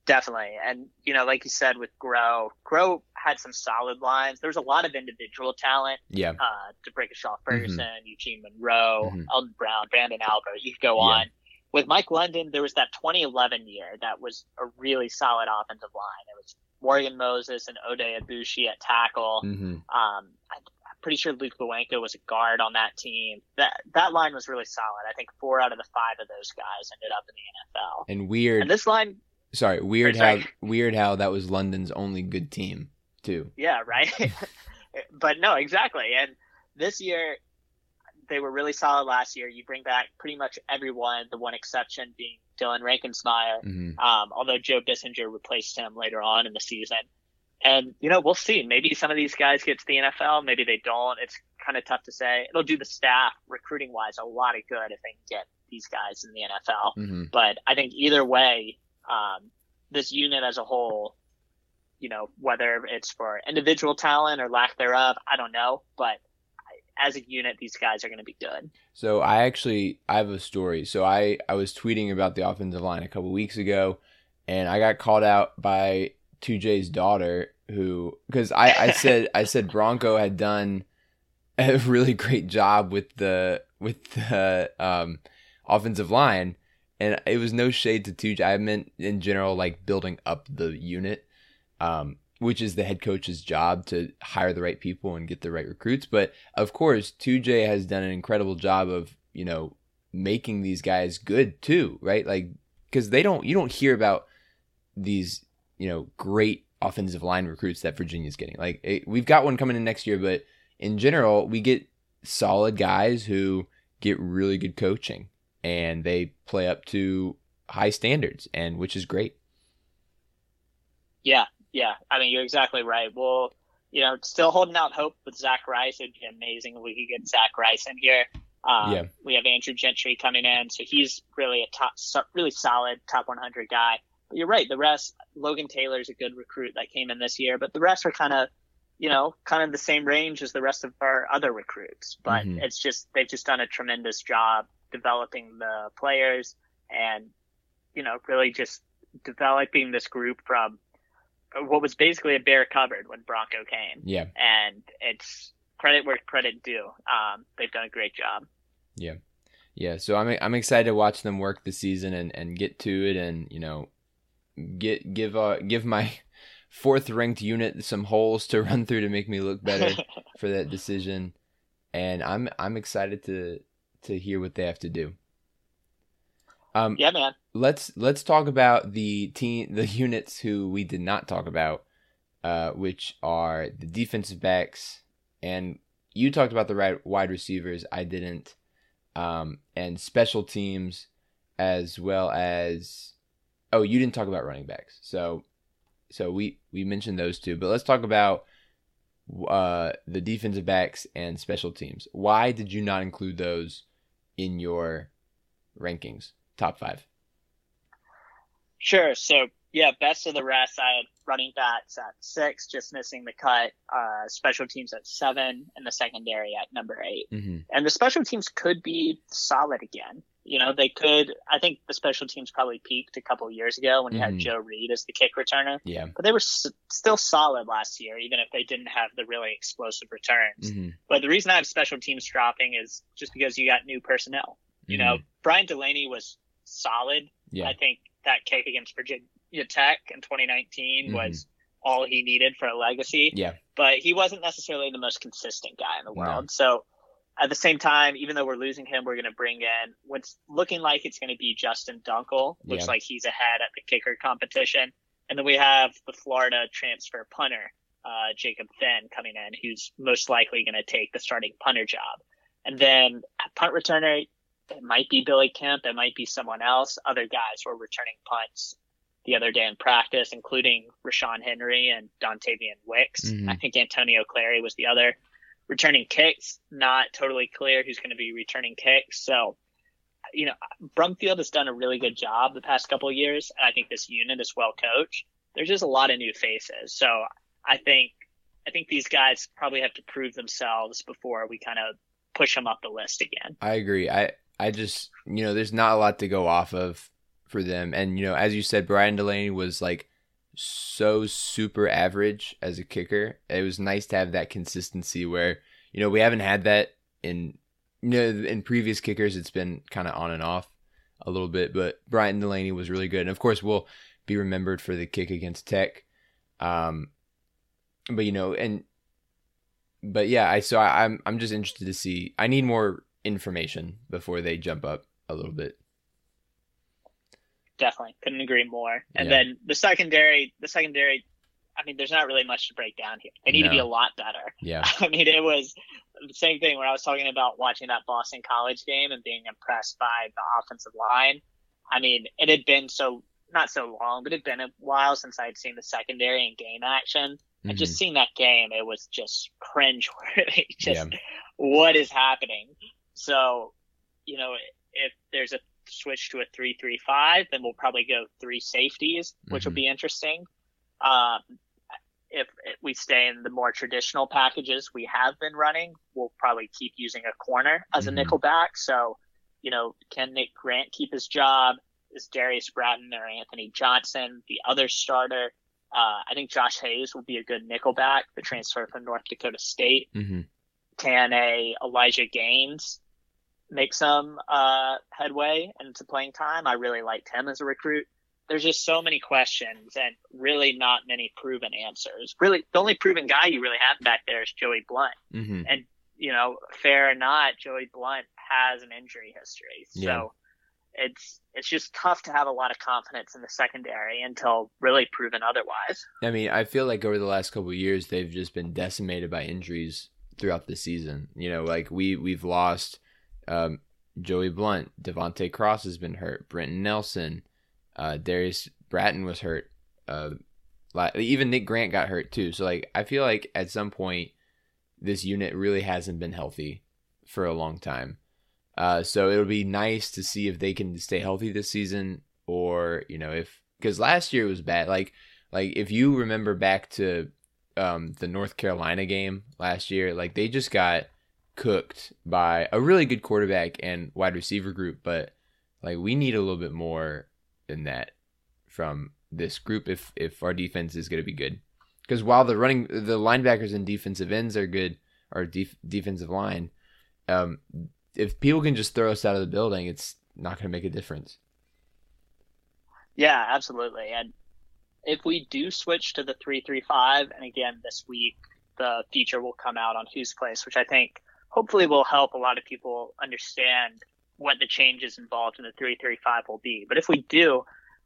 Definitely. And, you know, like you said with Grow, Grow had some solid lines. There was a lot of individual talent. Yeah, Uh, D'Brickashaw Ferguson, Eugene Monroe, Mhm. Elton Brown, Branden Albert. You could go Yeah. on. With Mike London, there was that 2011 year that was a really solid offensive line. It was Morgan Moses and Oday Aboushi at tackle. hmm Um, I, I'm pretty sure Luke Bowanko was a guard on that team. That that line was really solid. I think four out of the five of those guys ended up in the NFL. and weird. And this line, sorry, weird sorry. how weird how that was London's only good team too. yeah, right. but no, exactly. And this year, they were really solid last year. You bring back pretty much everyone, the one exception being Dillon Reinkensmeyer. hmm Um, although Joe Bissinger replaced him later on in the season. And, you know, we'll see. Maybe some of these guys get to the NFL. Maybe they don't. It's kind of tough to say. It'll do the staff recruiting wise a lot of good if they can get these guys in the NFL. hmm But I think either way, um, this unit as a whole, you know, whether it's for individual talent or lack thereof, I don't know. But as a unit, these guys are going to be good. So I actually I have a story. So I I was tweeting about the offensive line a couple weeks ago, and I got called out by 2J's daughter who because I I said I said Bronco had done a really great job with the with the um offensive line, and it was no shade to 2J. I meant in general like building up the unit. Um, which is the head coach's job to hire the right people and get the right recruits. But of course, 2J has done an incredible job of, you know, making these guys good too, right? Like, because they don't, you don't hear about these, you know, great offensive line recruits that Virginia's getting. Like, it, we've got one coming in next year, but in general, we get solid guys who get really good coaching and they play up to high standards, and which is great. Yeah, yeah. I mean, you're exactly right. Well, you know, still holding out hope with Zach Rice. It'd be amazing if we could get Zach Rice in here. Um, Yeah. We have Andrew Gentry coming in, so he's really a top, really solid top 100 guy. But you're right. The rest, Logan Taylor's a good recruit that came in this year, but the rest are kind of, you know, kind of the same range as the rest of our other recruits. But Mhm. it's just they've just done a tremendous job developing the players and, you know, really just developing this group from what was basically a bare cupboard when Bronco came. Yeah. And it's credit where credit due. Um, they've done a great job. Yeah, Yeah. so I'm I'm excited to watch them work the season and, and get to it and you know get give uh give my fourth ranked unit some holes to run through to make me look better for that decision, and I'm I'm excited to to hear what they have to do. Um, yeah, man. let's let's talk about the team the units who we did not talk about, uh, which are the defensive backs and you talked about the right wide receivers. I didn't, um, and special teams as well as oh you didn't talk about running backs. So so we we mentioned those two, but let's talk about uh the defensive backs and special teams. Why did you not include those in your rankings? Top five. Sure. So yeah, best of the rest. I had running backs at six, just missing the cut. Uh, special teams at seven, and the secondary at number eight. Mm-hmm. And the special teams could be solid again. You know, they could. I think the special teams probably peaked a couple years ago when you Mhm. had Joe Reed as the kick returner, Yeah. but they were s- still solid last year, even if they didn't have the really explosive returns. Mm-hmm. But the reason I have special teams dropping is just because you got new personnel. You know, Brian Delaney was solid. Mm-hmm. Yeah. I think that kick against Virginia, Tech in 2019 mm-hmm. was all he needed for a legacy. Yeah. But he wasn't necessarily the most consistent guy in the world. No. So at the same time, even though we're losing him, we're going to bring in what's looking like it's going to be Justin Duenkel. Looks yeah. like he's ahead at the kicker competition. And then we have the Florida transfer punter, uh, Jacob Finn coming in, who's most likely going to take the starting punter job. And then punt returner, it might be Billy Kemp. It might be someone else. Other guys were returning punts the other day in practice, including Ra'Shaun Henry and Dontayvion Wicks. Mm-hmm. I think Antonio Clary was the other returning kicks. Not totally clear who's going to be returning kicks. So, you know, Brumfield has done a really good job the past couple years, and I think this unit is well coached. There's just a lot of new faces, so I think I think these guys probably have to prove themselves before we kind of push them up the list again. I agree. I I just you know, there's not a lot to go off of for them, and you know, as you said, Brian Delaney was like so super average as a kicker. It was nice to have that consistency where, you know, we haven't had that in you know, in previous kickers it's been kind of on and off a little bit, but Brian Delaney was really good. And of course we'll be remembered for the kick against Tech. Um but you know, and but yeah, I so I, I'm I'm just interested to see I need more information before they jump up a little bit definitely couldn't agree more. And yeah. then the secondary, the secondary, I mean, there's not really much to break down here. They need no. to be a lot better. Yeah. I mean, it was the same thing where I was talking about watching that Boston College game and being impressed by the offensive line. I mean, it had been so not so long, but it had been a while since I had seen the secondary in game action. Mm-hmm. And just seeing that game, it was just cringe worthy. just yeah. what is happening? So, you know, if there's a switch to a three-three-five, then we'll probably go three safeties, which mm-hmm. will be interesting. Um, if we stay in the more traditional packages we have been running, we'll probably keep using a corner as mm-hmm. a nickel back. So, you know, can Nick Grant keep his job? Is Darius Bratton or Anthony Johnson the other starter? Uh, I think Josh Hayes will be a good nickel back, the transfer from North Dakota State. Mm-hmm. Can a Elijah Gaines make some uh, headway into playing time. I really liked him as a recruit. There's just so many questions and really not many proven answers. Really, the only proven guy you really have back there is Joey Blount. Mm-hmm. And, you know, fair or not, Joey Blount has an injury history. So yeah. it's it's just tough to have a lot of confidence in the secondary until really proven otherwise. I mean, I feel like over the last couple years, they've just been decimated by injuries throughout the season. You know, like we we've lost um, Joey Blount, De'Vante Cross has been hurt. Brenton Nelson, uh, Darius Bratton was hurt. Uh, even Nick Grant got hurt too. So like, I feel like at some point this unit really hasn't been healthy for a long time. Uh, so it'll be nice to see if they can stay healthy this season, or you know, if because last year was bad. Like, like if you remember back to um, the North Carolina game last year, like they just got cooked by a really good quarterback and wide receiver group, but like we need a little bit more than that from this group if if our defense is going to be good. Because while the running the linebackers and defensive ends are good, our def, defensive line, um, if people can just throw us out of the building, it's not going to make a difference. Yeah, absolutely. And if we do switch to the three three five, and again this week the feature will come out on whose place, which I think hopefully will help a lot of people understand what the changes involved in the 335 will be. But if we do,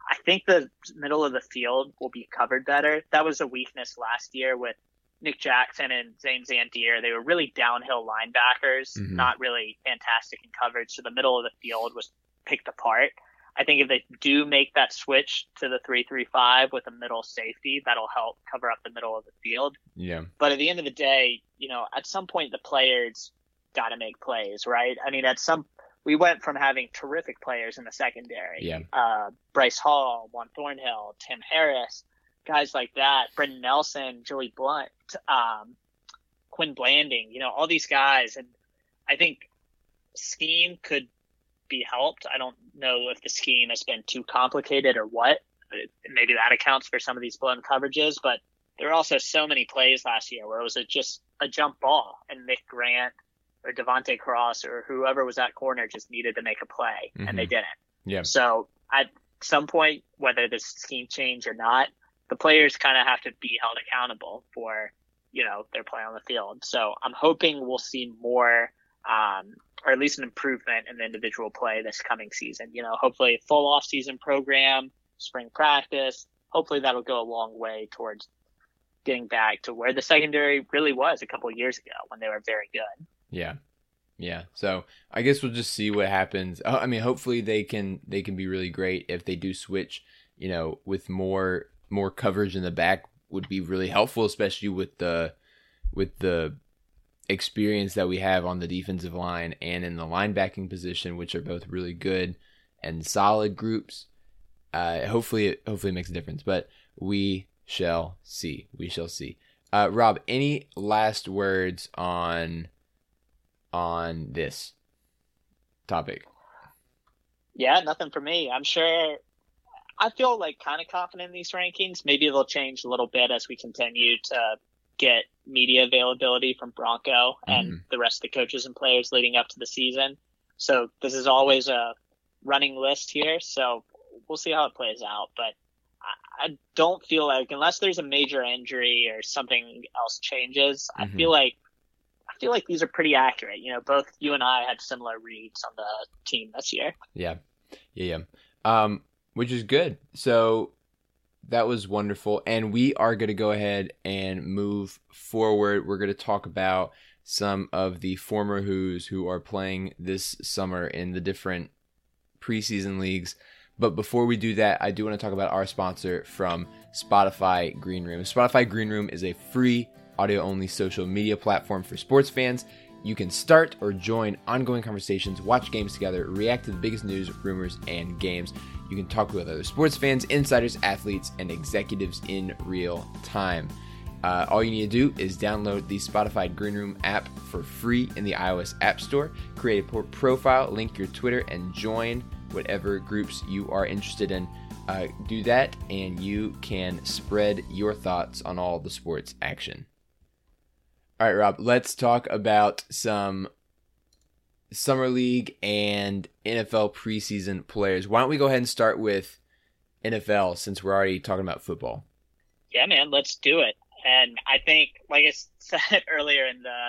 I think the middle of the field will be covered better. That was a weakness last year with Nick Jackson and Zane Zandier. They were really downhill linebackers, mm-hmm. not really fantastic in coverage. So the middle of the field was picked apart. I think if they do make that switch to the 335 with a middle safety, that'll help cover up the middle of the field. Yeah. But at the end of the day, you know, at some point the players got to make plays, right? I mean, at some we went from having terrific players in the secondary. Yeah. Uh, Bryce Hall, Juan Thornhill, Tim Harris, guys like that, Brenton Nelson, Joey Blount, um, Quin Blanding, you know, all these guys. And I think scheme could be helped. I don't know if the scheme has been too complicated or what. Maybe that accounts for some of these blown coverages, but there were also so many plays last year where it was a, just a jump ball and Nick Grant or De'Vante Cross or whoever was at corner just needed to make a play mm-hmm. and they mm-hmm. didn't. Yeah. So at some point, whether there's scheme change or not, the players kind of have to be held accountable for, you know, their play on the field. So I'm hoping we'll see more, um, or at least an improvement in the individual play this coming season. You know, hopefully a full off season program, spring practice. Hopefully that'll go a long way towards getting back to where the secondary really was a couple years ago when they were very good. Yeah. Yeah. So I guess we'll just see what happens. Uh, I mean, hopefully they can they can be really great if they do switch. You know, with more more coverage in the back would be really helpful, especially with the with the experience that we have on the defensive line and in the linebacking position, which are both really good and solid groups. Uh, hopefully, it hopefully it makes a difference, but we shall see. We shall see. Uh, Rob, any last words on on this topic? Yeah, nothing for me. I'm sure. I feel like kind of confident in these rankings. Maybe they'll change a little bit as we continue to get media availability from Bronco and mm-hmm. the rest of the coaches and players leading up to the season. So this is always a running list here. So we'll see how it plays out. But I don't feel like unless there's a major injury or something else changes, mm-hmm. I feel like I feel like these are pretty accurate. You know, both you and I had similar reads on the team this year. Yeah, yeah, yeah. Um, which is good. So that was wonderful, and we are going to go ahead and move forward. We're going to talk about some of the former Hoos who are playing this summer in the different preseason leagues. But before we do that, I do want to talk about our sponsor from Spotify Green Room. Spotify Green Room is a free audio only social media platform for sports fans. You can start or join ongoing conversations, watch games together, react to the biggest news, rumors, and games. You can talk with other sports fans, insiders, athletes, and executives in real time. Uh, all you need to do is download the Spotify Green Room app for free in the iOS App Store. Create a profile, link your Twitter, and join whatever groups you are interested in. Uh, do that, and you can spread your thoughts on all the sports action. All right, Rob, let's talk about some Summer League and NFL preseason players. Why don't we go ahead and start with NFL since we're already talking about football? Yeah, man, let's do it. And I think, like I said earlier in the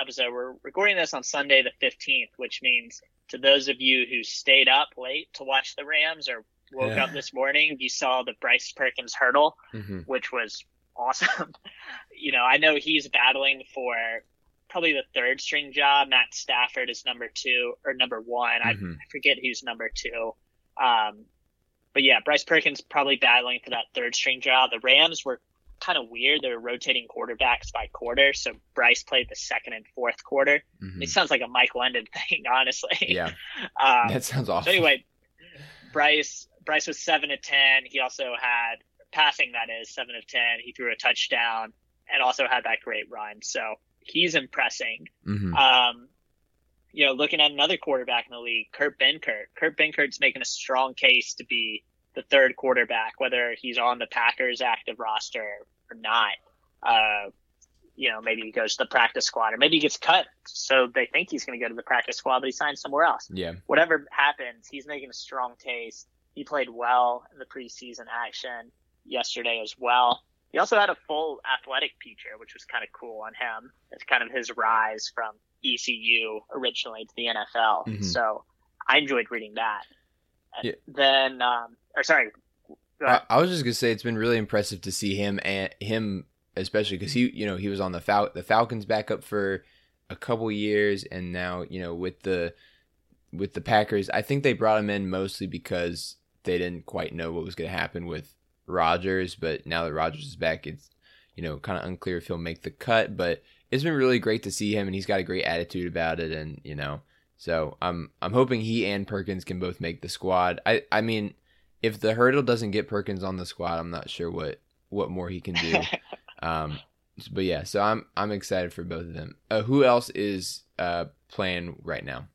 episode, we're recording this on Sunday the 15th, which means to those of you who stayed up late to watch the Rams or woke yeah. up this morning, you saw the Bryce Perkins hurdle, mm-hmm. which was awesome. you know, I know he's battling for probably the third string job. Matt Stafford is number two or number one. Mm-hmm. I, I, forget who's number two. Um, but yeah, Bryce Perkins probably battling for that third string job. The Rams were kind of weird. They were rotating quarterbacks by quarter. So Bryce played the second and fourth quarter. Mm-hmm. It sounds like a Mike London thing, honestly. Yeah. Um, that sounds awesome. So anyway, Bryce Bryce was seven of ten. He also had passing that is seven of ten. He threw a touchdown and also had that great run. So he's impressing. Mm-hmm. Um, you know, looking at another quarterback in the league, Kurt Benkert. Kurt Benkert's making a strong case to be the third quarterback, whether he's on the Packers active roster or not. Uh, you know, maybe he goes to the practice squad or maybe he gets cut. So they think he's going to go to the practice squad, but he signs somewhere else. Yeah. Whatever happens, he's making a strong case. He played well in the preseason action yesterday as well. He also had a full athletic feature, which was kind of cool on him. It's kind of his rise from ECU originally to the NFL. Mm-hmm. So I enjoyed reading that. Yeah. Then um, or sorry. I, I, was just gonna say it's been really impressive to see him and him especially because he you know he was on the Fal- the Falcons backup for a couple years and now you know with the with the Packers I think they brought him in mostly because they didn't quite know what was going to happen with Rodgers but now that Rodgers is back it's you know kind of unclear if he'll make the cut but it's been really great to see him and he's got a great attitude about it and you know so I'm I'm hoping he and Perkins can both make the squad I I mean if the hurdle doesn't get Perkins on the squad, I'm not sure what what more he can do. um, but yeah, so I'm I'm excited for both of them. Uh, who else is uh, playing right now?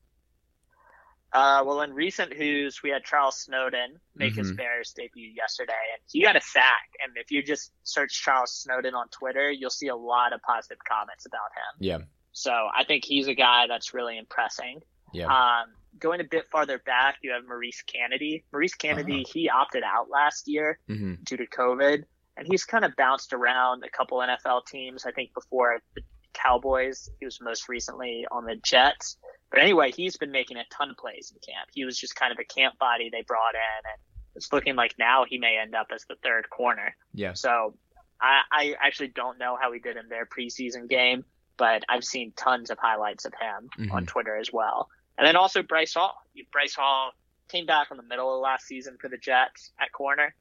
Uh, well, in recent Hoos, we had Charles Snowden make mm-hmm. his Bears debut yesterday, and he got a sack. And if you just search Charles Snowden on Twitter, you'll see a lot of positive comments about him. Yeah. So I think he's a guy that's really impressing. Yeah. Um, going a bit farther back, you have Maurice Canady. Maurice Canady, uh-huh. he opted out last year mm-hmm. due to COVID, and he's kind of bounced around a couple NFL teams. I think before the Cowboys, he was most recently on the Jets. But anyway, he's been making a ton of plays in camp. He was just kind of a camp body they brought in, and it's looking like now he may end up as the third corner. Yeah. So I, I actually don't know how he did in their preseason game, but I've seen tons of highlights of him mm-hmm. on Twitter as well. And then also Bryce Hall. Bryce Hall came back from the middle of last season for the Jets at corner,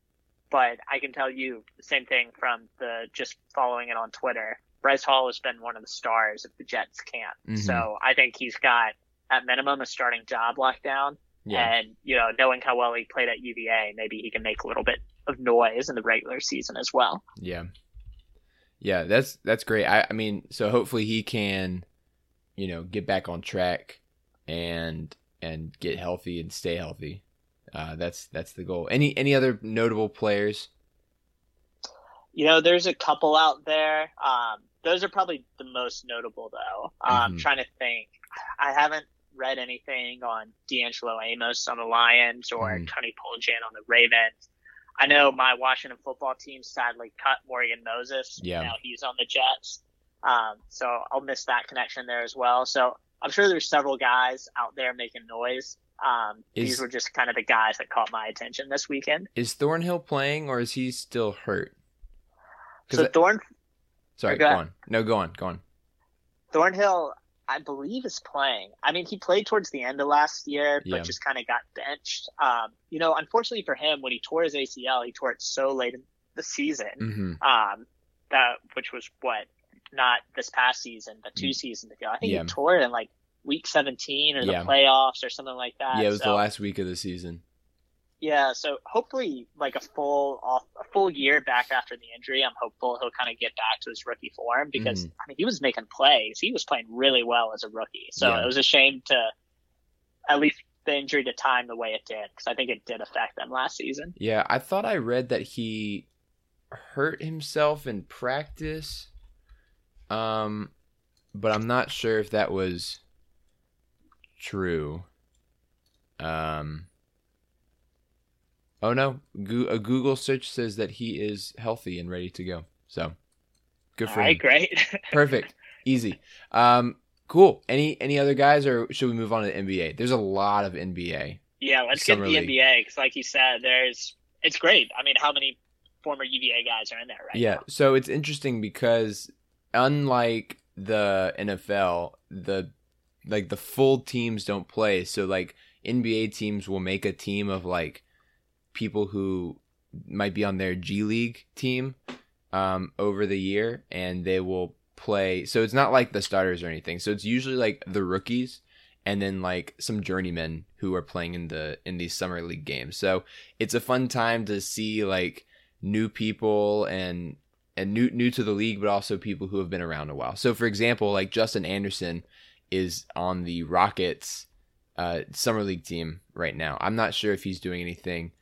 but I can tell you the same thing from the just following it on Twitter. Bryce Hall has been one of the stars of the Jets camp. Mm-hmm. So I think he's got at minimum a starting job locked down. Yeah. And, you know, knowing how well he played at UVA, maybe he can make a little bit of noise in the regular season as well. Yeah. Yeah, that's that's great. I, I mean, so hopefully he can, you know, get back on track and and get healthy and stay healthy. Uh, that's that's the goal. Any any other notable players? You know, there's a couple out there. Um, those are probably the most notable, though. Um, mm-hmm. I'm trying to think. I haven't read anything on D'Angelo Amos on the Lions or mm. Tony Poljan on the Ravens. I know my Washington football team sadly cut Morgan Moses. Yeah. Now he's on the Jets. Um, so I'll miss that connection there as well. So I'm sure there's several guys out there making noise. Um, is, these were just kind of the guys that caught my attention this weekend. Is Thornhill playing or is he still hurt? So I, Thorn. Sorry, go, on. No, go on. Go on. Thornhill, I believe, is playing. I mean, he played towards the end of last year, but yeah. just kind of got benched. Um, you know, unfortunately for him, when he tore his ACL, he tore it so late in the season. Mm-hmm. Um, that which was what not this past season, but two mm. seasons ago. I think yeah. he tore it in like week 17 or the yeah. playoffs or something like that. Yeah, it was so, the last week of the season. Yeah, so hopefully, like a full off, a full year back after the injury, I'm hopeful he'll kind of get back to his rookie form because mm. I mean he was making plays, he was playing really well as a rookie. So yeah. it was a shame to at least the injury to time the way it did because I think it did affect them last season. Yeah, I thought I read that he hurt himself in practice um, but I'm not sure if that was true. Um. Oh no, a Google search says that he is healthy and ready to go. So, good for All right, him. great. Perfect, easy. Um, cool. Any any other guys, or should we move on to the NBA? There's a lot of NBA. Yeah, let's get the league. NBA because, like you said, there's it's great. I mean, how many former UVA guys are in there right yeah, now? so it's interesting because unlike the NFL, the like the full teams don't play. So like NBA teams will make a team of like people who might be on their G League team um, over the year, and they will play. So it's not like the starters or anything. So it's usually like the rookies and then like some journeymen who are playing in the in these summer league games. So it's a fun time to see like new people and and new new to the league, but also people who have been around a while. So, for example, like Justin Anderson is on the Rockets uh, summer league team right now. I'm not sure if he's doing anything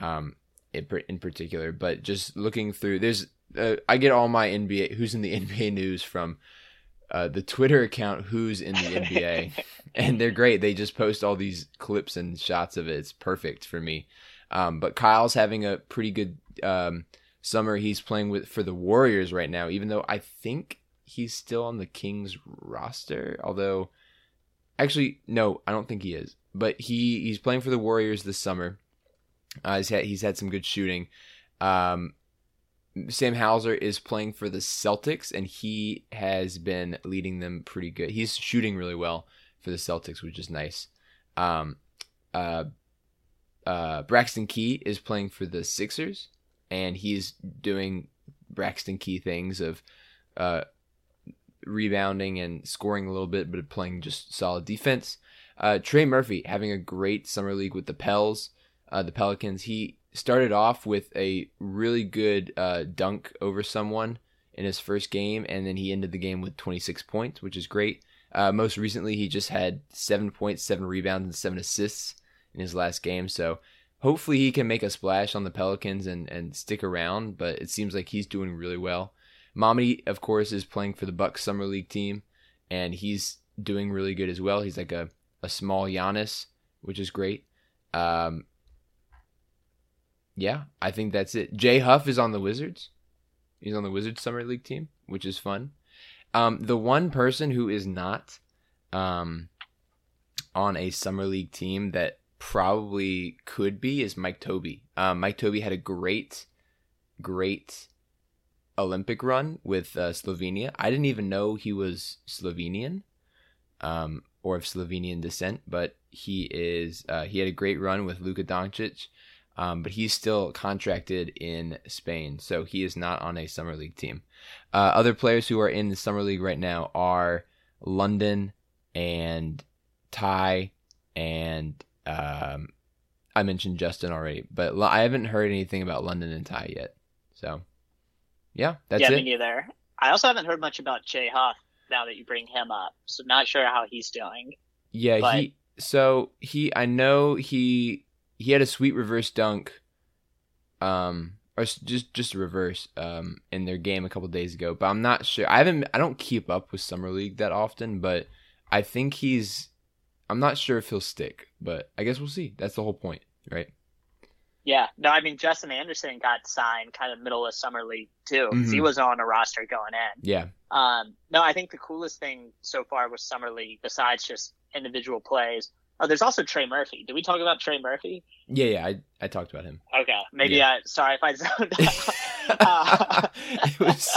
um, in, in particular, but just looking through, there's uh, I get all my NBA Hoos in the NBA news from uh, the Twitter account Hoos in the NBA, and they're great. They just post all these clips and shots of it. It's perfect for me. Um, but Kyle's having a pretty good um, summer he's playing with for the Warriors right now, even though I think he's still on the Kings roster. Although, actually, no, I don't think he is. But he he's playing for the Warriors this summer. Uh, he's had he's had some good shooting. Um, Sam Hauser is playing for the Celtics, and he has been leading them pretty good. He's shooting really well for the Celtics, which is nice. Um, uh, uh, Braxton Key is playing for the Sixers, and he's doing Braxton Key things of uh, rebounding and scoring a little bit, but playing just solid defense. Uh, Trey Murphy having a great summer league with the Pels, uh, the Pelicans. He started off with a really good uh, dunk over someone in his first game, and then he ended the game with 26 points, which is great. Uh, most recently, he just had seven points, seven rebounds, and seven assists in his last game. So hopefully he can make a splash on the Pelicans and, and stick around, but it seems like he's doing really well. Mamadi, of course, is playing for the Bucks Summer League team, and he's doing really good as well. He's like a, a small Giannis which is great. Um, yeah, I think that's it. Jay Huff is on the Wizards. He's on the Wizards summer league team, which is fun. Um, the one person who is not um, on a summer league team that probably could be is Mike Tobey. Um, Mike Tobey had a great, great Olympic run with uh, Slovenia. I didn't even know he was Slovenian um, or of Slovenian descent, but he is. Uh, he had a great run with Luka Doncic. Um, but he's still contracted in Spain, so he is not on a summer league team. Uh, other players who are in the summer league right now are London and Ty, and um, I mentioned Justin already, but I haven't heard anything about London and Ty yet. So, yeah, that's yeah, it. me neither. I also haven't heard much about Jay Huff now that you bring him up, so not sure how he's doing. Yeah, but... he. So he, I know he he had a sweet reverse dunk, um, or just just a reverse, um, in their game a couple days ago. But I'm not sure. I haven't. I don't keep up with summer league that often, but I think he's. I'm not sure if he'll stick, but I guess we'll see. That's the whole point, right? Yeah, no, I mean Justin Anderson got signed kind of middle of summer league too. Mhm. He was on a roster going in. Yeah, Um, no, I think the coolest thing so far with summer league, besides just individual plays, oh, there's also Trey Murphy. Did we talk about Trey Murphy? yeah, yeah. I I talked about him. Okay, maybe. Yeah. I sorry if I zoned out. Uh, it was.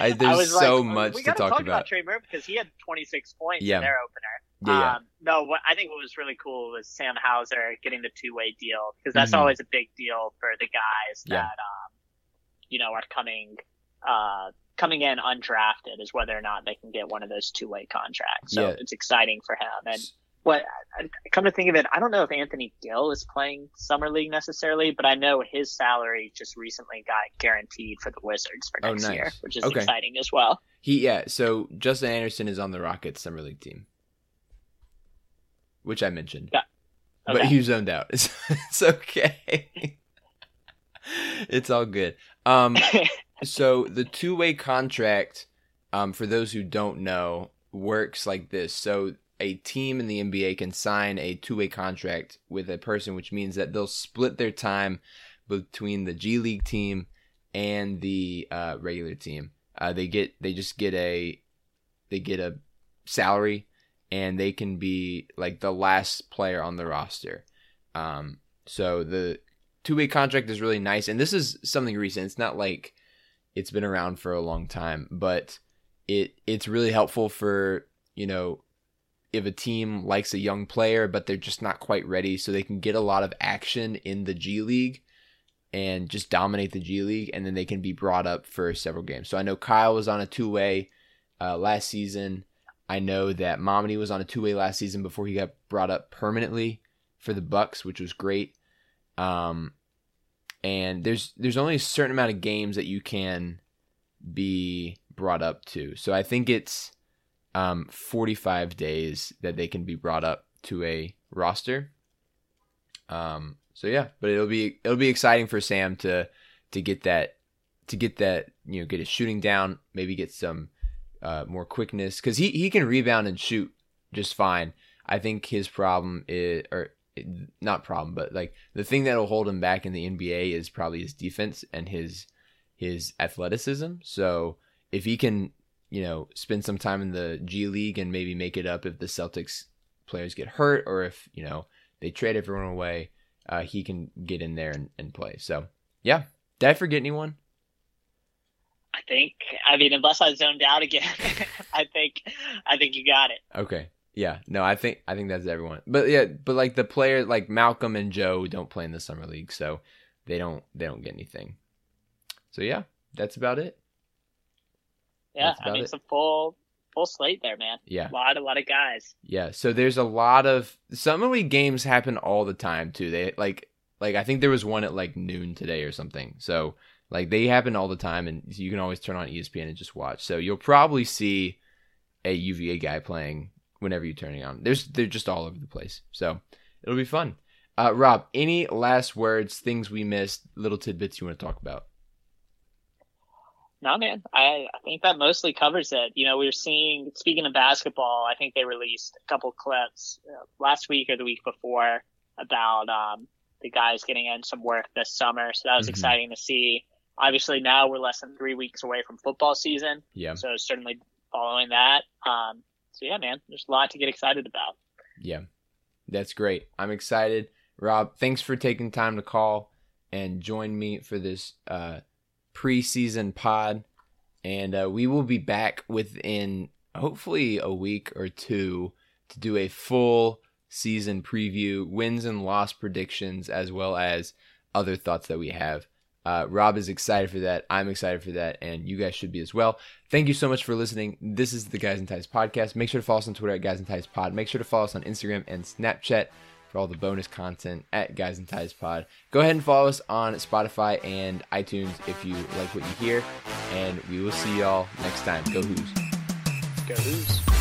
I, there's was so like, much we to talk talk about. Trey Murphy because he had 26 points Yeah. in their opener. Yeah, yeah. Um, no, what I think what was really cool was Sam Hauser getting the two way deal because that's Mhm. always a big deal for the guys that um, you know are coming uh, coming in undrafted is whether or not they can get one of those two way contracts. So it's exciting for him. And what I- come to think of it, I don't know if Anthony Gill is playing summer league necessarily, but I know his salary just recently got guaranteed for the Wizards for Oh, next nice. year, which is Okay. exciting as well. He yeah. So Justin Anderson is on the Rockets summer league team, which I mentioned. Yeah. But Okay. he zoned out. It's, it's okay. it's all good. Um, so the two way contract, um, for those who don't know, works like this. So a team in the NBA can sign a two way contract with a person, which means that they'll split their time between the G League team and the uh, regular team. Uh, they get they just get a they get a salary and they can be like the last player on the roster. Um, so the two way contract is really nice, and this is something recent. It's not like it's been around for a long time, but it it's really helpful for you know if a team likes a young player but they're just not quite ready, so they can get a lot of action in the G League and just dominate the G League, and then they can be brought up for several games. So I know Kyle was on a two way uh, last season. I know that Mamadi was on a two way last season before he got brought up permanently for the Bucks, which was great. Um, and there's there's only a certain amount of games that you can be brought up to. So I think it's um 45 days that they can be brought up to a roster. Um so yeah, but it'll be it'll be exciting for Sam to to get that to get that, you know, get his shooting down, maybe get some uh more quickness cuz he he can rebound and shoot just fine. I think his problem is or not problem, but like the thing that'll hold him back in the NBA is probably his defense and his his athleticism. So if he can, you know, spend some time in the G League and maybe make it up if the Celtics players get hurt or if you know they trade everyone away, uh, he can get in there and, and play. So yeah, did I forget anyone? I think. I mean, unless I zoned out again, I think. I think you got it. Okay. Yeah, no, I think I think that's everyone. But yeah, but like the player like Malcolm and Joe don't play in the summer league, so they don't they don't get anything. So yeah, that's about it. Yeah, I mean, it. it's a full full slate there, man. Yeah. A lot, a lot of guys. Yeah, so there's a lot of summer league games happen all the time too. They like like I think there was one at like noon today or something. So like they happen all the time, and you can always turn on ESPN and just watch. So you'll probably see a UVA guy playing whenever you're turning on. There's they're just all over the place. So it'll be fun. Uh, Rob, any last words, things we missed, little tidbits you want to talk about? No, man. I, I think that mostly covers it. You know, we were seeing, speaking of basketball, I think they released a couple clips uh, last week or the week before about um, the guys getting in some work this summer. So that was Mhm. exciting to see. Obviously, now we're less than three weeks away from football season. Yeah. So certainly following that. Um, so yeah, man, there's a lot to get excited about. Yeah, that's great. I'm excited. Rob, thanks for taking time to call and join me for this uh, preseason pod. And uh, we will be back within hopefully a week or two to do a full season preview, wins and loss predictions, as well as other thoughts that we have. Uh, Rob is excited for that. I'm excited for that, and you guys should be as well. Thank you so much for listening. This is the Guys and Ties podcast. Make sure to follow us on Twitter at Guys and Ties Pod. Make sure to follow us on Instagram and Snapchat for all the bonus content at Guys and Ties Pod. Go ahead and follow us on Spotify and iTunes if you like what you hear, and we will see y'all next time. Go Hoos. Go Hoos.